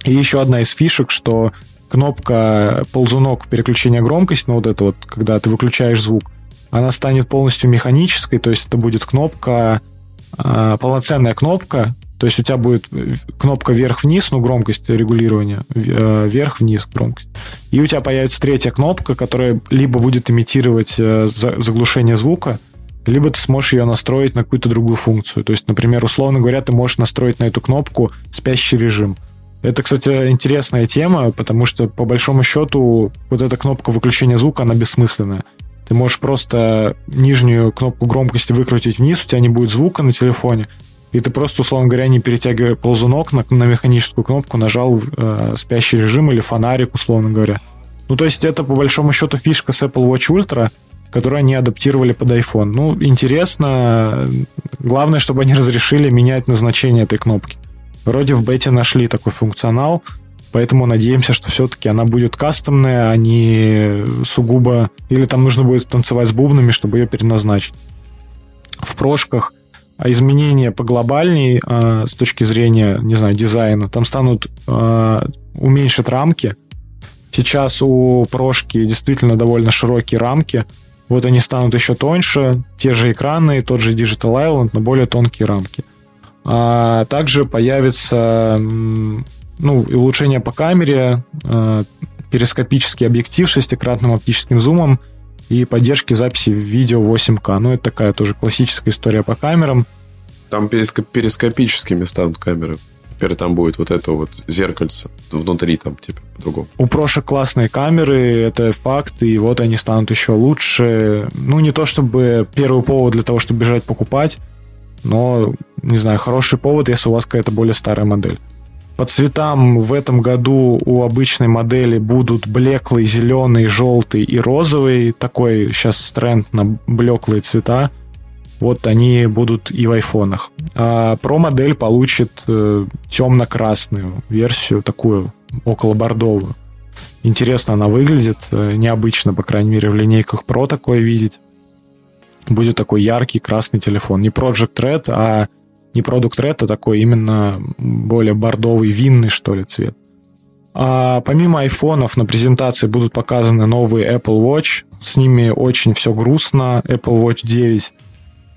И еще одна из фишек, что кнопка ползунок переключения громкости, ну, вот это вот, когда ты выключаешь звук, она станет полностью механической, то есть это будет кнопка, э, полноценная кнопка, то есть у тебя будет кнопка вверх-вниз, ну, громкость регулирования, э, вверх-вниз громкость. И у тебя появится третья кнопка, которая либо будет имитировать э, заглушение звука, либо ты сможешь ее настроить на какую-то другую функцию. То есть, например, условно говоря, ты можешь настроить на эту кнопку спящий режим. Это, кстати, интересная тема, потому что, по большому счету, вот эта кнопка выключения звука, она бессмысленная. Ты можешь просто нижнюю кнопку громкости выкрутить вниз, у тебя не будет звука на телефоне, и ты просто, условно говоря, не перетягивая ползунок на, на механическую кнопку, нажал э, спящий режим или фонарик, условно говоря. Ну, то есть это, по большому счету, фишка с Apple Watch Ultra, которую они адаптировали под iPhone. Ну, интересно. Главное, чтобы они разрешили менять назначение этой кнопки. Вроде в бете нашли такой функционал, поэтому надеемся, что все-таки она будет кастомная, а не сугубо... Или там нужно будет танцевать с бубнами, чтобы ее переназначить. В прошках а изменения поглобальней э, с точки зрения, не знаю, дизайна. Там станут э, уменьшат рамки. Сейчас у прошки действительно довольно широкие рамки. Вот они станут еще тоньше, те же экраны, тот же Digital Island, но более тонкие рамки. А также появится ну, улучшение по камере, э, перископический объектив с шестикратным оптическим зумом, и поддержки записи видео 8К. Ну, это такая тоже классическая история по камерам. Там перископ перископическими станут камеры. теперь там будет вот это вот зеркальце внутри там типа по-другому. У прошек классные камеры, это факт, и вот они станут еще лучше. Ну, не то чтобы первый повод для того, чтобы бежать покупать, но, не знаю, хороший повод, если у вас какая-то более старая модель. По цветам в этом году у обычной модели будут блеклый, зеленый, желтый и розовый. Такой сейчас тренд на блеклые цвета. Вот они будут и в айфонах. А Pro модель получит э, темно-красную версию, такую около бордовую. Интересно она выглядит, э, необычно, по крайней мере, в линейках Pro такое видеть. Будет такой яркий красный телефон. Не Project Red, а не Product Red, а такой именно более бордовый, винный, что ли, цвет. А помимо айфонов на презентации будут показаны новые Apple Watch. С ними очень все грустно. Apple Watch 9.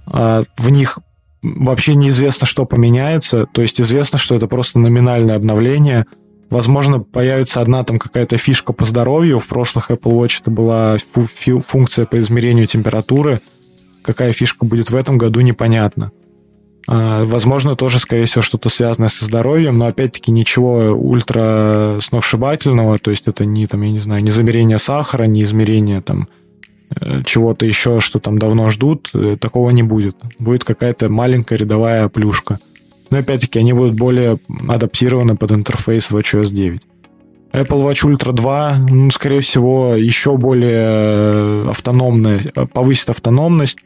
А в них вообще неизвестно, что поменяется. То есть известно, что это просто номинальное обновление. Возможно, появится одна там какая-то фишка по здоровью. В прошлых Apple Watch это была функция по измерению температуры. Какая фишка будет в этом году, непонятно. А, возможно, тоже, скорее всего, что-то связанное со здоровьем, но опять-таки ничего ультра сногсшибательного, то есть это не, там, я не знаю, не замерение сахара, не измерение там э, чего-то еще, что там давно ждут, э, такого не будет. Будет какая-то маленькая рядовая плюшка. Но опять-таки они будут более адаптированы под интерфейс WatchOS 9. Apple Watch Ultra 2, ну, скорее всего, еще более э, автономная, повысит автономность,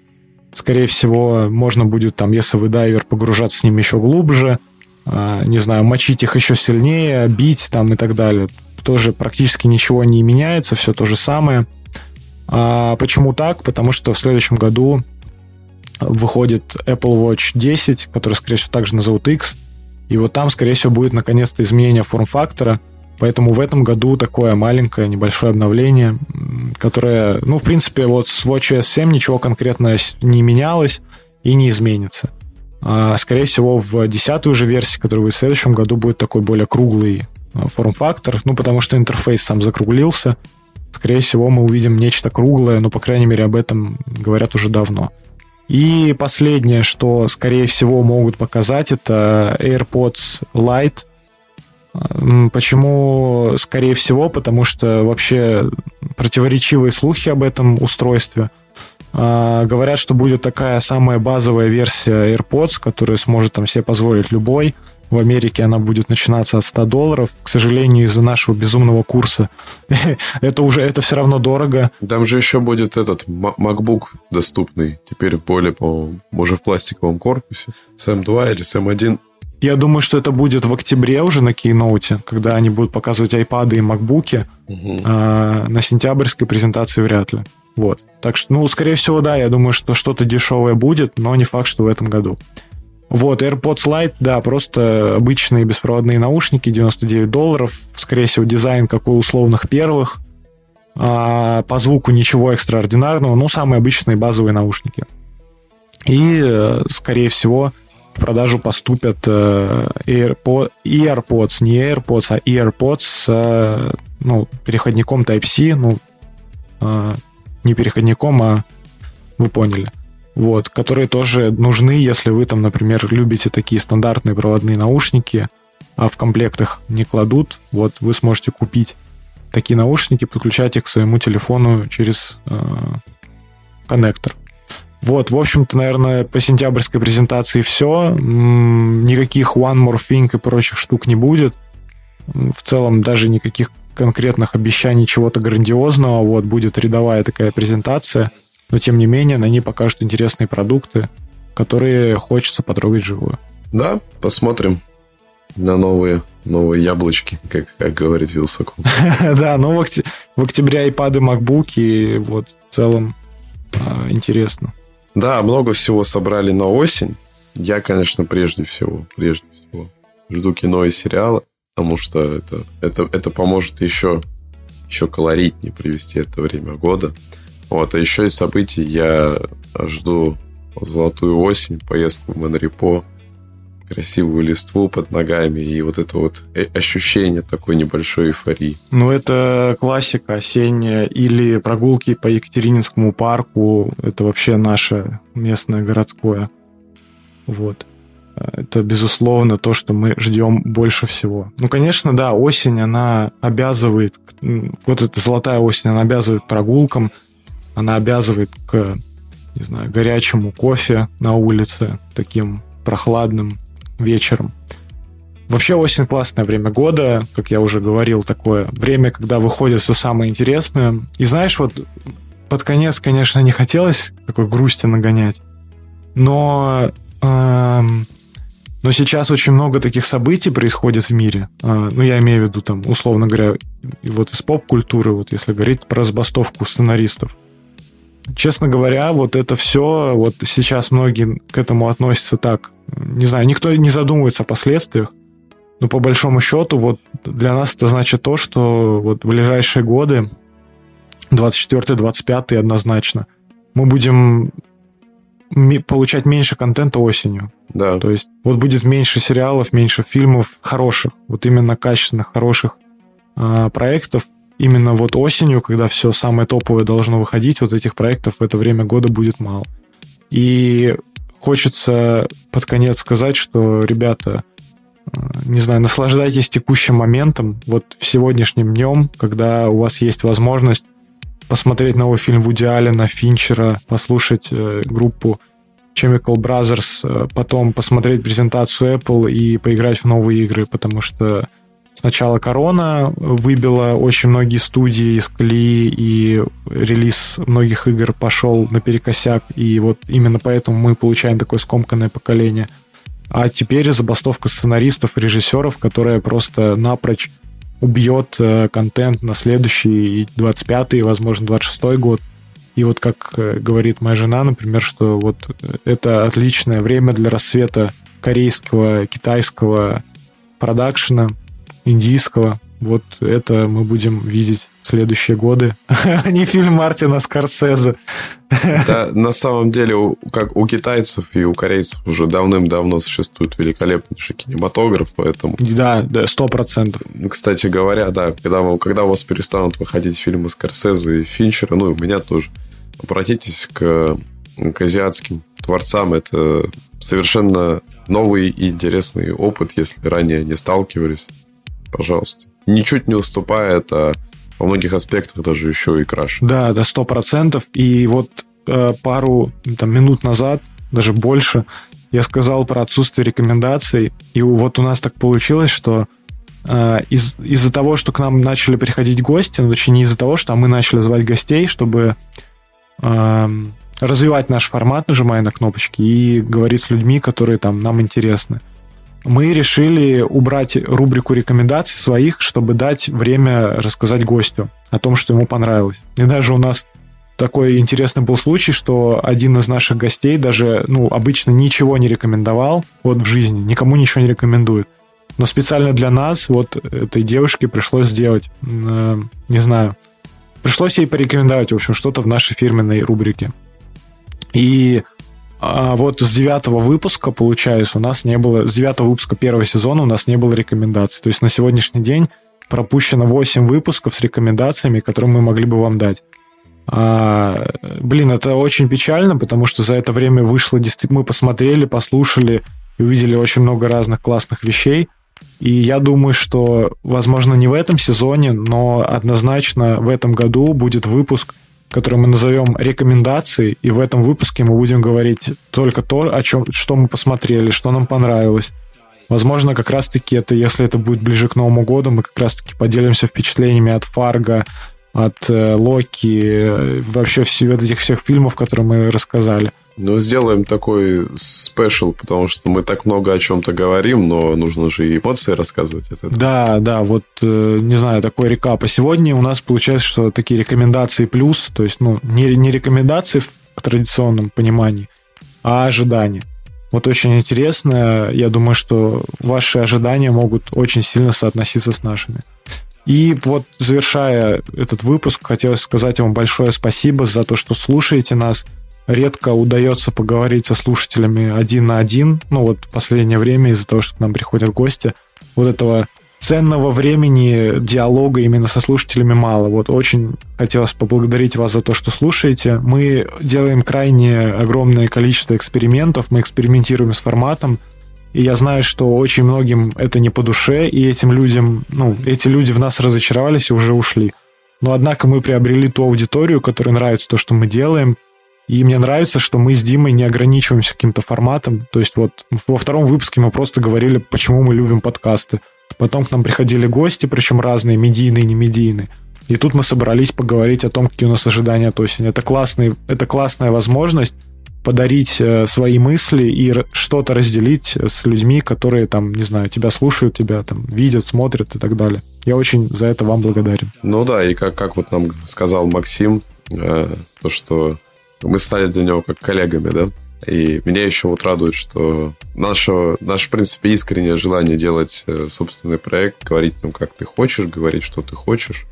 Скорее всего, можно будет там, если вы дайвер, погружаться с ним еще глубже, а, не знаю, мочить их еще сильнее, бить там и так далее. Тоже практически ничего не меняется, все то же самое. А почему так? Потому что в следующем году выходит Apple Watch 10, который, скорее всего, также назовут X, и вот там, скорее всего, будет наконец-то изменение форм-фактора – Поэтому в этом году такое маленькое, небольшое обновление, которое, ну, в принципе, вот с WatchOS 7 ничего конкретно не менялось и не изменится. А, скорее всего, в десятую же версии, которая будет в следующем году, будет такой более круглый а, форм-фактор, ну, потому что интерфейс сам закруглился. Скорее всего, мы увидим нечто круглое, но, по крайней мере, об этом говорят уже давно. И последнее, что, скорее всего, могут показать, это AirPods Lite – Почему, скорее всего, потому что вообще противоречивые слухи об этом устройстве. А, говорят, что будет такая самая базовая версия AirPods, которая сможет там себе позволить любой. В Америке она будет начинаться от 100 долларов. К сожалению, из-за нашего безумного курса [laughs] это уже это все равно дорого. Там же еще будет этот MacBook доступный. Теперь в более, по-моему, уже в пластиковом корпусе. с M2 или с M1. Я думаю, что это будет в октябре уже на кейноуте, когда они будут показывать iPad и MacBook. Угу. А на сентябрьской презентации вряд ли. Вот. Так что, ну, скорее всего, да, я думаю, что что-то дешевое будет, но не факт, что в этом году. Вот, AirPods Lite, да, просто обычные беспроводные наушники, 99 долларов. Скорее всего, дизайн, как у условных первых. А по звуку ничего экстраординарного, ну, самые обычные базовые наушники. И, э, скорее всего, в продажу поступят э, AirPod, AirPods, не AirPods, а AirPods с э, ну, переходником Type-C, ну, э, не переходником, а вы поняли. Вот, которые тоже нужны, если вы там, например, любите такие стандартные проводные наушники, а в комплектах не кладут, вот вы сможете купить такие наушники, подключать их к своему телефону через э, коннектор. Вот, в общем-то, наверное, по сентябрьской презентации все. Никаких One More Thing и прочих штук не будет. В целом, даже никаких конкретных обещаний чего-то грандиозного. Вот, будет рядовая такая презентация. Но, тем не менее, на ней покажут интересные продукты, которые хочется потрогать живую. Да, посмотрим на новые, новые яблочки, как, как говорит Вилсаком. [laughs] Да, ну в октябре iPad и MacBook, и вот в целом а, интересно. Да, много всего собрали на осень. Я, конечно, прежде всего, прежде всего жду кино и сериала, потому что это, это, это поможет еще, еще колоритнее провести это время года. Вот, а еще из событий я жду золотую осень, поездку в Монрепо, красивую листву под ногами и вот это вот э, ощущение такой небольшой эйфории. Ну, это классика осенняя или прогулки по Екатерининскому парку. Это вообще наше местное городское. Вот. это, безусловно, то, что мы ждем больше всего. Ну, конечно, да, осень, она обязывает, вот эта золотая осень, она обязывает прогулкам, она обязывает к, не знаю, горячему кофе на улице, таким прохладным вечером. Вообще осень классное время года, как я уже говорил, такое время, когда выходит все самое интересное. И знаешь, вот под конец, конечно, не хотелось такой грусти нагонять, но эм, но сейчас очень много таких событий происходит в мире. Э, ну, я имею в виду, там, условно говоря, вот из поп-культуры, вот если говорить про забастовку сценаристов. Честно говоря, вот это все, вот сейчас многие к этому относятся так, не знаю, никто не задумывается о последствиях, но по большому счету вот для нас это значит то, что вот в ближайшие годы, 24-25 однозначно, мы будем получать меньше контента осенью. Да. То есть вот будет меньше сериалов, меньше фильмов хороших, вот именно качественных, хороших э, проектов. Именно вот осенью, когда все самое топовое должно выходить, вот этих проектов в это время года будет мало. И хочется под конец сказать, что, ребята, э, не знаю, наслаждайтесь текущим моментом, вот в сегодняшнем днем, когда у вас есть возможность посмотреть новый фильм Вуди Аллена, Финчера, послушать э, группу Chemical Brothers, э, потом посмотреть презентацию Apple и поиграть в новые игры, потому что сначала корона выбила очень многие студии из колеи, и релиз многих игр пошел наперекосяк, и вот именно поэтому мы получаем такое скомканное поколение. А теперь забастовка сценаристов и режиссеров, которая просто напрочь убьет э, контент на следующий 25-й, возможно, 26-й год. И вот как э, говорит моя жена, например, что вот э, это отличное время для рассвета корейского, китайского продакшена, индийского. Вот это мы будем видеть следующие годы, [laughs] а не фильм Мартина Скорсезе. Да, на самом деле, как у китайцев и у корейцев уже давным-давно существует великолепнейший кинематограф, поэтому... Да, да, сто процентов. Кстати говоря, да, когда, вы, когда у вас перестанут выходить фильмы Скорсезе и Финчера, ну и у меня тоже, обратитесь к, к азиатским творцам. Это совершенно новый и интересный опыт, если ранее не сталкивались. Пожалуйста. Ничуть не уступает, а во многих аспектах даже еще и краше. Да, да, сто процентов. И вот э, пару там, минут назад, даже больше, я сказал про отсутствие рекомендаций. И вот у нас так получилось, что э, из, из-за того, что к нам начали приходить гости, ну, точнее, не из-за того, что мы начали звать гостей, чтобы э, развивать наш формат, нажимая на кнопочки и говорить с людьми, которые там нам интересны мы решили убрать рубрику рекомендаций своих, чтобы дать время рассказать гостю о том, что ему понравилось. И даже у нас такой интересный был случай, что один из наших гостей даже, ну, обычно ничего не рекомендовал вот в жизни, никому ничего не рекомендует. Но специально для нас вот этой девушке пришлось сделать, э, не знаю, пришлось ей порекомендовать, в общем, что-то в нашей фирменной рубрике. И а вот с девятого выпуска, получается, у нас не было... С девятого выпуска первого сезона у нас не было рекомендаций. То есть на сегодняшний день пропущено 8 выпусков с рекомендациями, которые мы могли бы вам дать. А, блин, это очень печально, потому что за это время вышло... Мы посмотрели, послушали и увидели очень много разных классных вещей. И я думаю, что, возможно, не в этом сезоне, но однозначно в этом году будет выпуск – который мы назовем рекомендации, и в этом выпуске мы будем говорить только то, о чем, что мы посмотрели, что нам понравилось. Возможно, как раз-таки это, если это будет ближе к Новому году, мы как раз-таки поделимся впечатлениями от Фарго, от э, Локи, э, вообще все, от этих всех фильмов, которые мы рассказали. Ну, сделаем такой спешл, потому что мы так много о чем-то говорим, но нужно же и эмоции рассказывать. Это. Да, да, вот, э, не знаю, такой рекап. А сегодня у нас получается, что такие рекомендации плюс, то есть, ну, не, не рекомендации в традиционном понимании, а ожидания. Вот очень интересно. Я думаю, что ваши ожидания могут очень сильно соотноситься с нашими. И вот завершая этот выпуск, хотелось сказать вам большое спасибо за то, что слушаете нас. Редко удается поговорить со слушателями один на один. Ну вот в последнее время из-за того, что к нам приходят гости, вот этого ценного времени диалога именно со слушателями мало. Вот очень хотелось поблагодарить вас за то, что слушаете. Мы делаем крайне огромное количество экспериментов, мы экспериментируем с форматом, И я знаю, что очень многим это не по душе, и этим людям, ну, эти люди в нас разочаровались и уже ушли. Но однако мы приобрели ту аудиторию, которой нравится то, что мы делаем, и мне нравится, что мы с Димой не ограничиваемся каким-то форматом. То есть вот во втором выпуске мы просто говорили, почему мы любим подкасты. Потом к нам приходили гости, причем разные, медийные не медийные. И тут мы собрались поговорить о том, какие у нас ожидания от осени. Это, классный, это классная возможность подарить э, свои мысли и что-то разделить с людьми, которые там, не знаю, тебя слушают, тебя там видят, смотрят и так далее. Я очень за это вам благодарен. Ну да, и как, как вот нам сказал Максим, э, то, что мы стали для него как коллегами, да, и меня еще вот радует, что наше, наше, в принципе, искреннее желание делать э, собственный проект, говорить ну, как ты хочешь, говорить, что ты хочешь,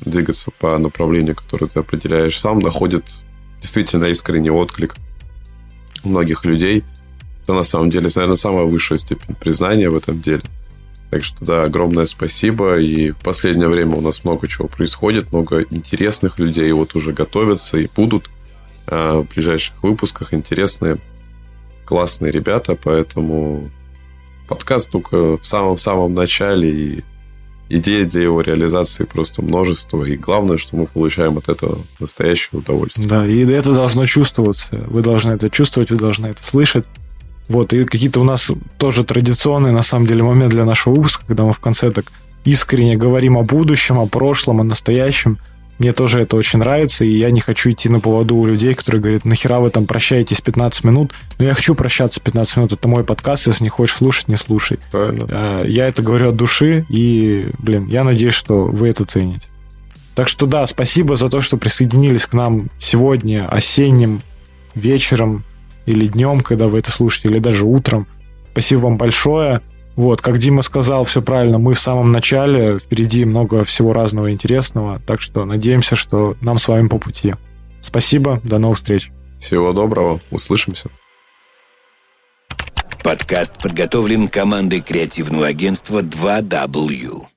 двигаться по направлению, которое ты определяешь сам, находит действительно искренний отклик многих людей. Это на самом деле, наверное, самая высшая степень признания в этом деле. Так что, да, огромное спасибо. И в последнее время у нас много чего происходит, много интересных людей вот уже готовятся и будут в ближайших выпусках. Интересные, классные ребята, поэтому подкаст только в самом-самом начале, и идей для его реализации просто множество. И главное, что мы получаем от этого настоящее удовольствие. Да, и это должно чувствоваться. Вы должны это чувствовать, вы должны это слышать. Вот, и какие-то у нас тоже традиционные, на самом деле, моменты для нашего выпуска, когда мы в конце так искренне говорим о будущем, о прошлом, о настоящем. Мне тоже это очень нравится, и я не хочу идти на поводу у людей, которые говорят, нахера вы там прощаетесь 15 минут. Но я хочу прощаться 15 минут, это мой подкаст, если не хочешь слушать, не слушай. Правильно. А, я это говорю от души, и, блин, я надеюсь, что вы это цените. Так что да, спасибо за то, что присоединились к нам сегодня осенним вечером или днем, когда вы это слушаете, или даже утром. Спасибо вам большое. Вот, как Дима сказал, все правильно, мы в самом начале, впереди много всего разного интересного, так что надеемся, что нам с вами по пути. Спасибо, до новых встреч. Всего доброго, услышимся. Подкаст подготовлен командой креативного агентства 2W.